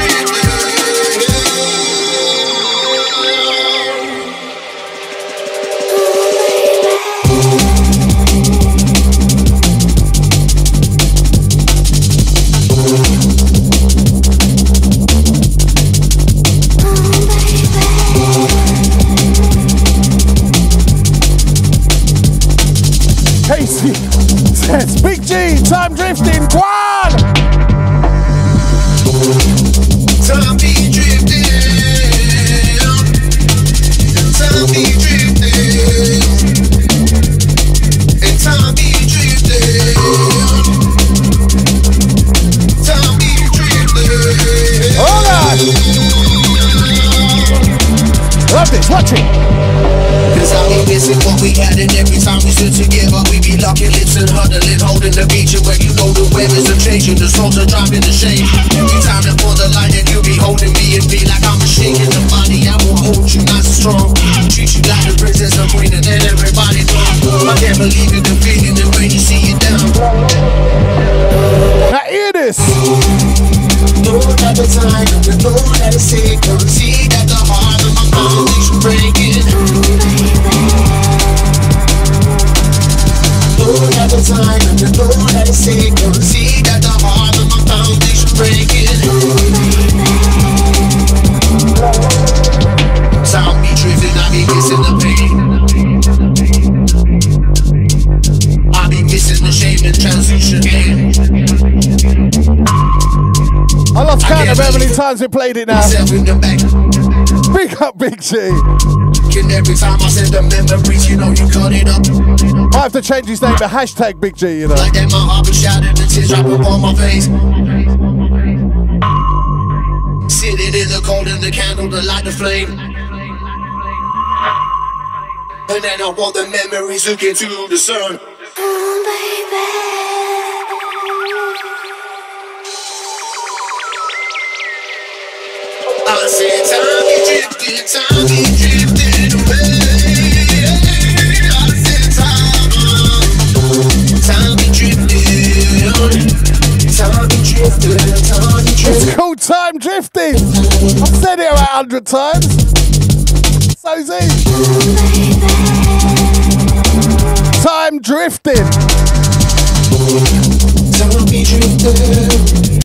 times we played it now. Big up, Big G. And every time I send the memories, you know you cut it up. I have to change his name to hashtag Big G, you know. Like that, my heart was shattered, the tears dropping on my face. Sitting in the cold in the candle to light the flame. And then I want the memories to to the sun. hundred times. Sozy. Time drifting. Don't be drifting.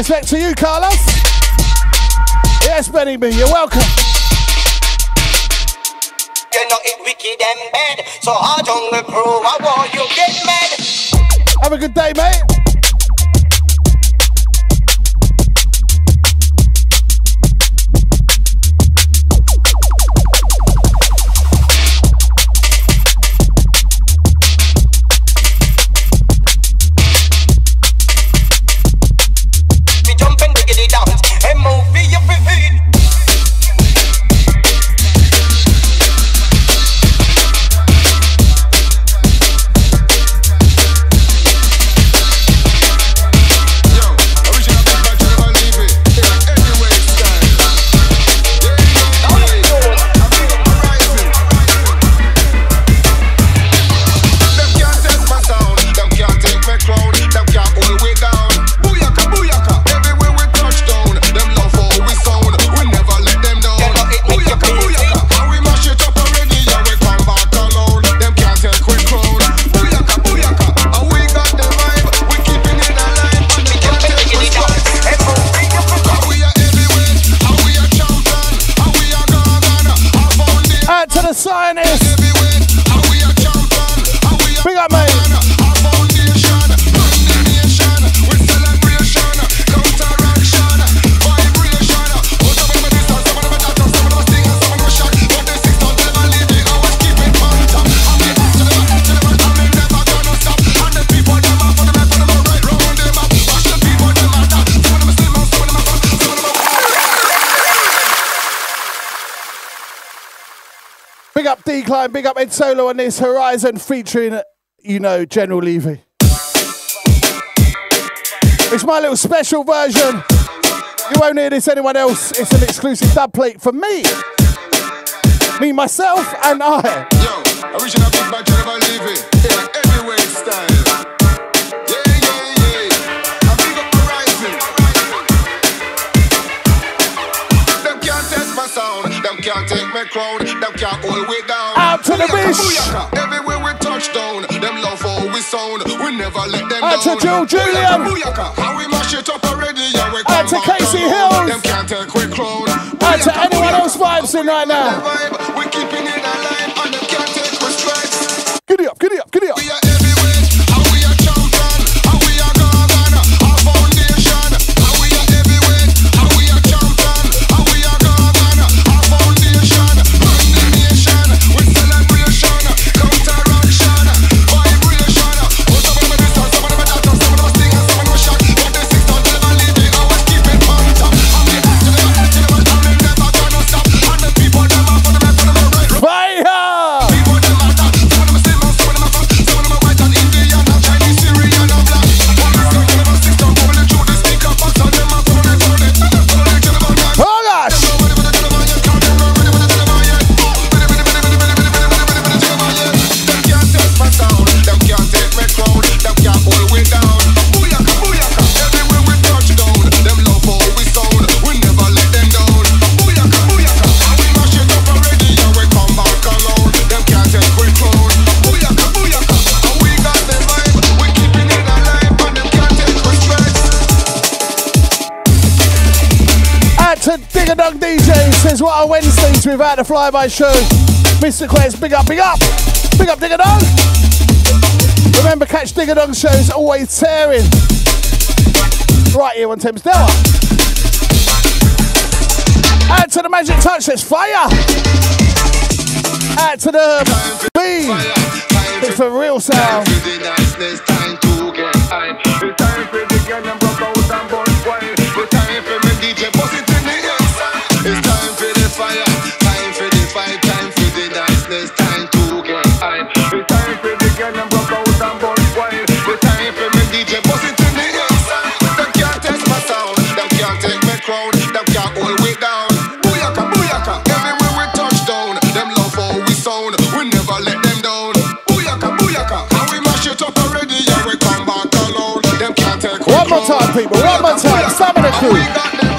It's left to you. Big up Deekline, big up Ed Solo on this Horizon featuring, you know, General Levy. It's my little special version. You won't hear this anyone else. It's an exclusive dub plate for me. Me, myself, and I. Yo, General Levy crown them can't hold we down. Out to the beach. Everywhere we touch down, them love how we sound. We never let them down. Out to Joe Julian. How we mash it up already, yeah, we Out to Casey Hills. Them can't take we clown. Out to anyone else vibes in right now. Keeping it alive, and them can't take we. Giddy up, giddy up, giddy up. says, What are Wednesdays without the flyby show? Mr. Quest, big up, big up! Big up, Diggadong! Remember, catch Diggadong shows always tearing. Right here on Thames Delta. Add to the magic touch, it's fire! Add to the beam! It's a real sound. people. One more time, some of the crew.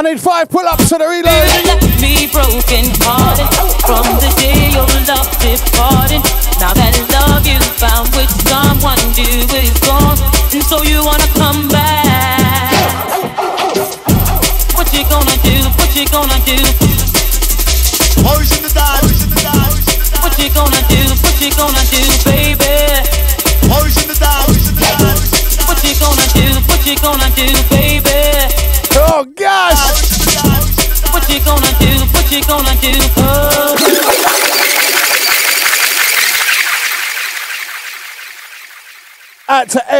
I need five pull ups to the reload. Left me broken hearted from the day your love departed. Now that love you found with someone new is gone, and so you wanna.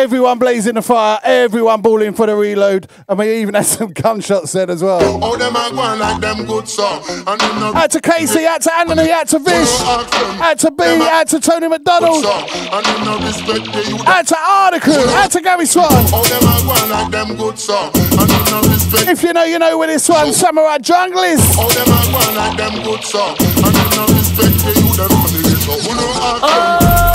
Everyone blazing the fire, everyone balling for the reload, and we even had some gunshots then as well. All them are going like them good song. And you Out to Casey, out to Anthony, out to Vish, out to B, out to Tony McDonald, and you know respect the youth. out to Article, out to Gary Swan. All them are going like them good song. And you know respect. If you know, you know with this one, Samurai Jungle is. All oh, them are going like them good song. And you know respect the youth. Them from the so who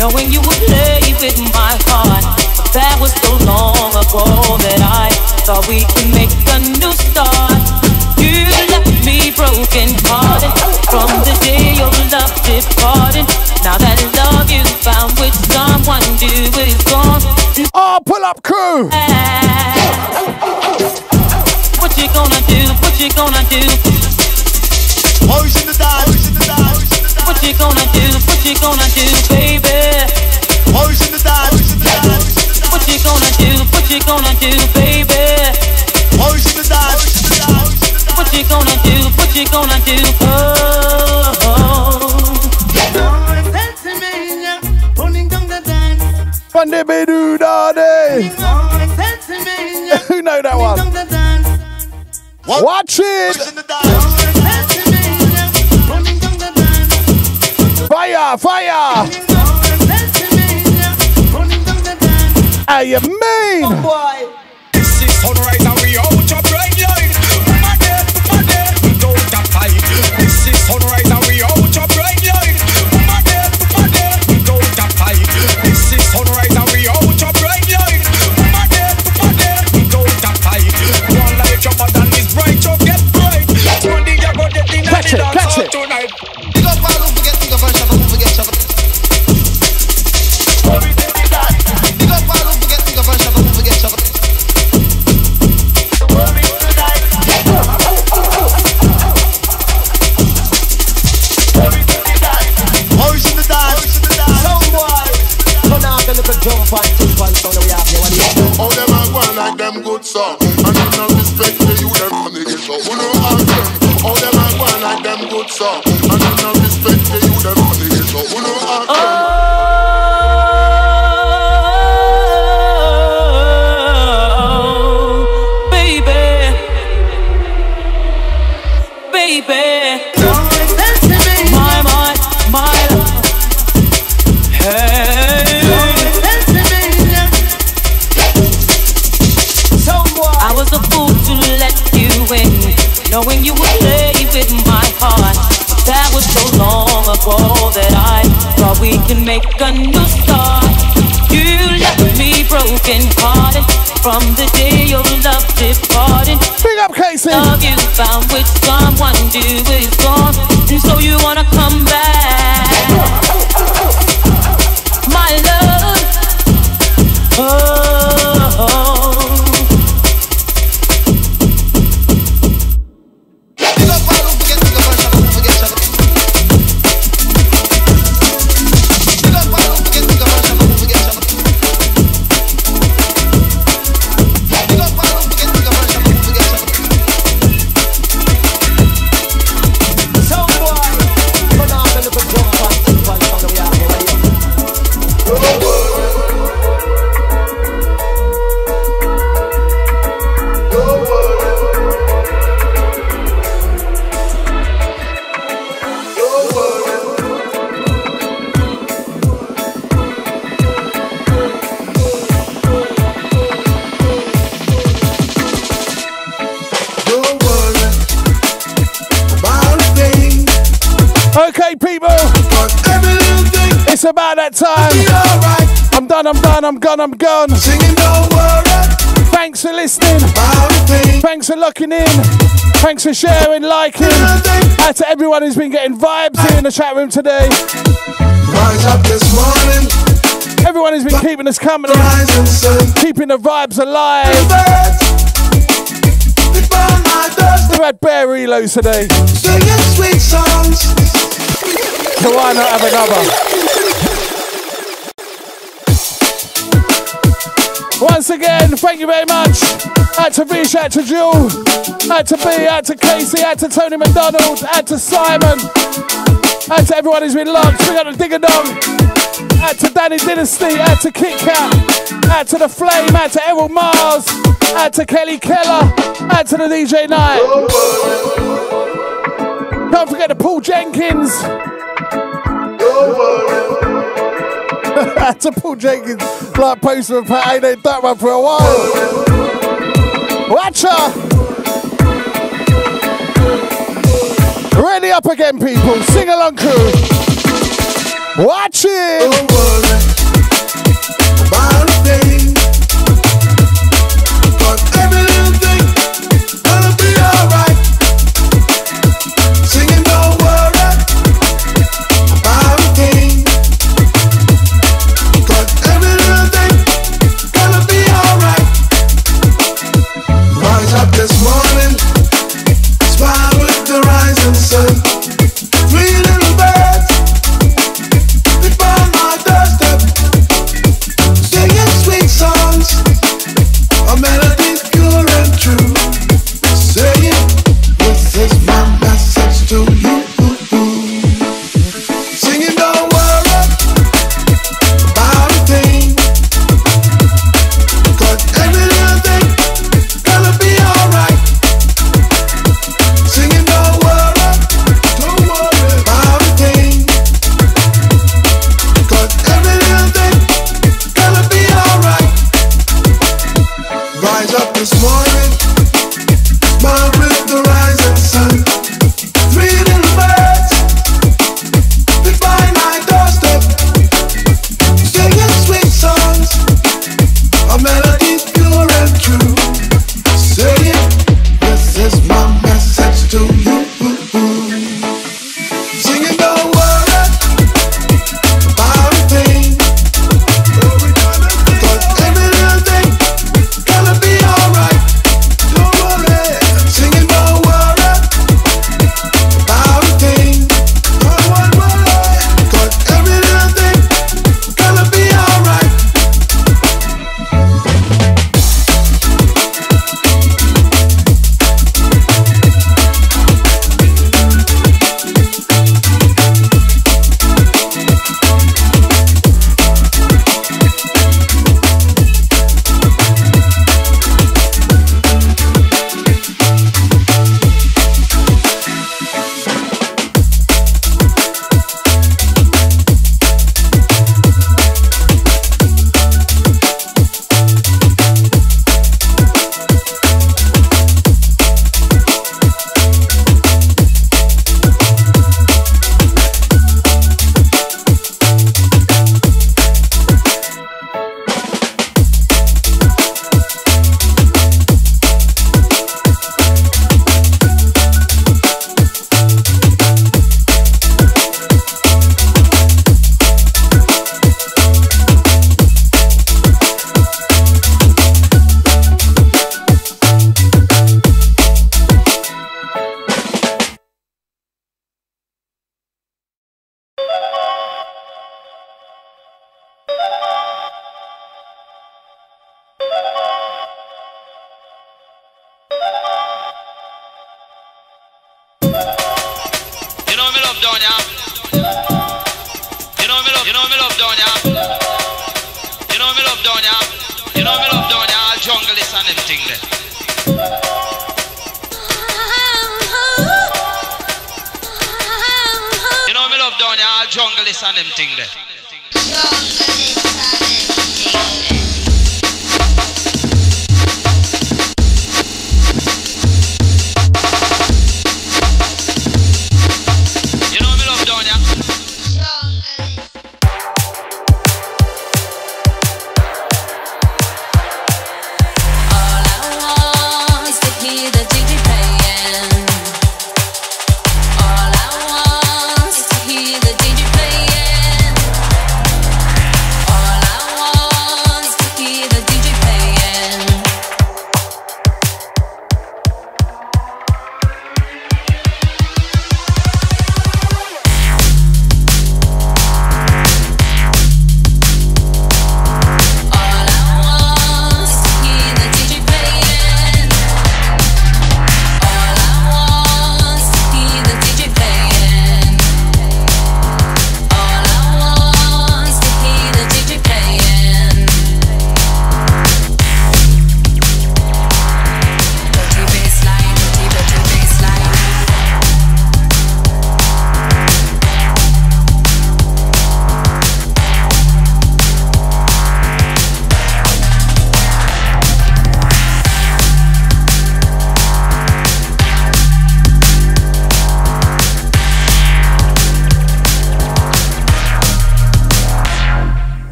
knowing you would play with my heart. But that was so long ago that I thought we could make a new start. You left me broken hearted from the day your love departed. Now that love you found with someone new is gone. Oh, pull up crew. What you gonna do? What you gonna do? Boys in the dance. What you gonna do? What you gonna do, baby? What you gonna do, baby? Boys in the dance. What you gonna do? What you gonna do? Oh. Monday be do daddy. Who know that one? Watch it. Fire, fire. How am mean? Oh, this can make a new start. You left me broken hearted from the day your love departed. Big up Casey. Love you found with someone new gone, I'm gone, I'm gone. Singing. Thanks for listening. Thanks for looking in. Thanks for sharing, liking. To everyone who's been getting vibes here in the chat room today. Rise up this morning. Everyone who's been keeping us company, keeping the vibes alive. We've had bare reloads today. So why not have another? once again, thank you very much. Out to Vish, out to Jewel, out to B, out to Casey, out to Tony McDonald, out to Simon, out to everyone who's been locked. We got a Diggadong. Out to Danny Dynasty, out to Kit Kat, out to The Flame, out to Errol Mars, out to Kelly Keller, out to the DJ Night. Don't forget to Paul Jenkins. That's a Paul Jenkins blood poster and Pat. Ain't done that one for a while? Watcha! Ready up again, people. Sing along, crew. Watch it.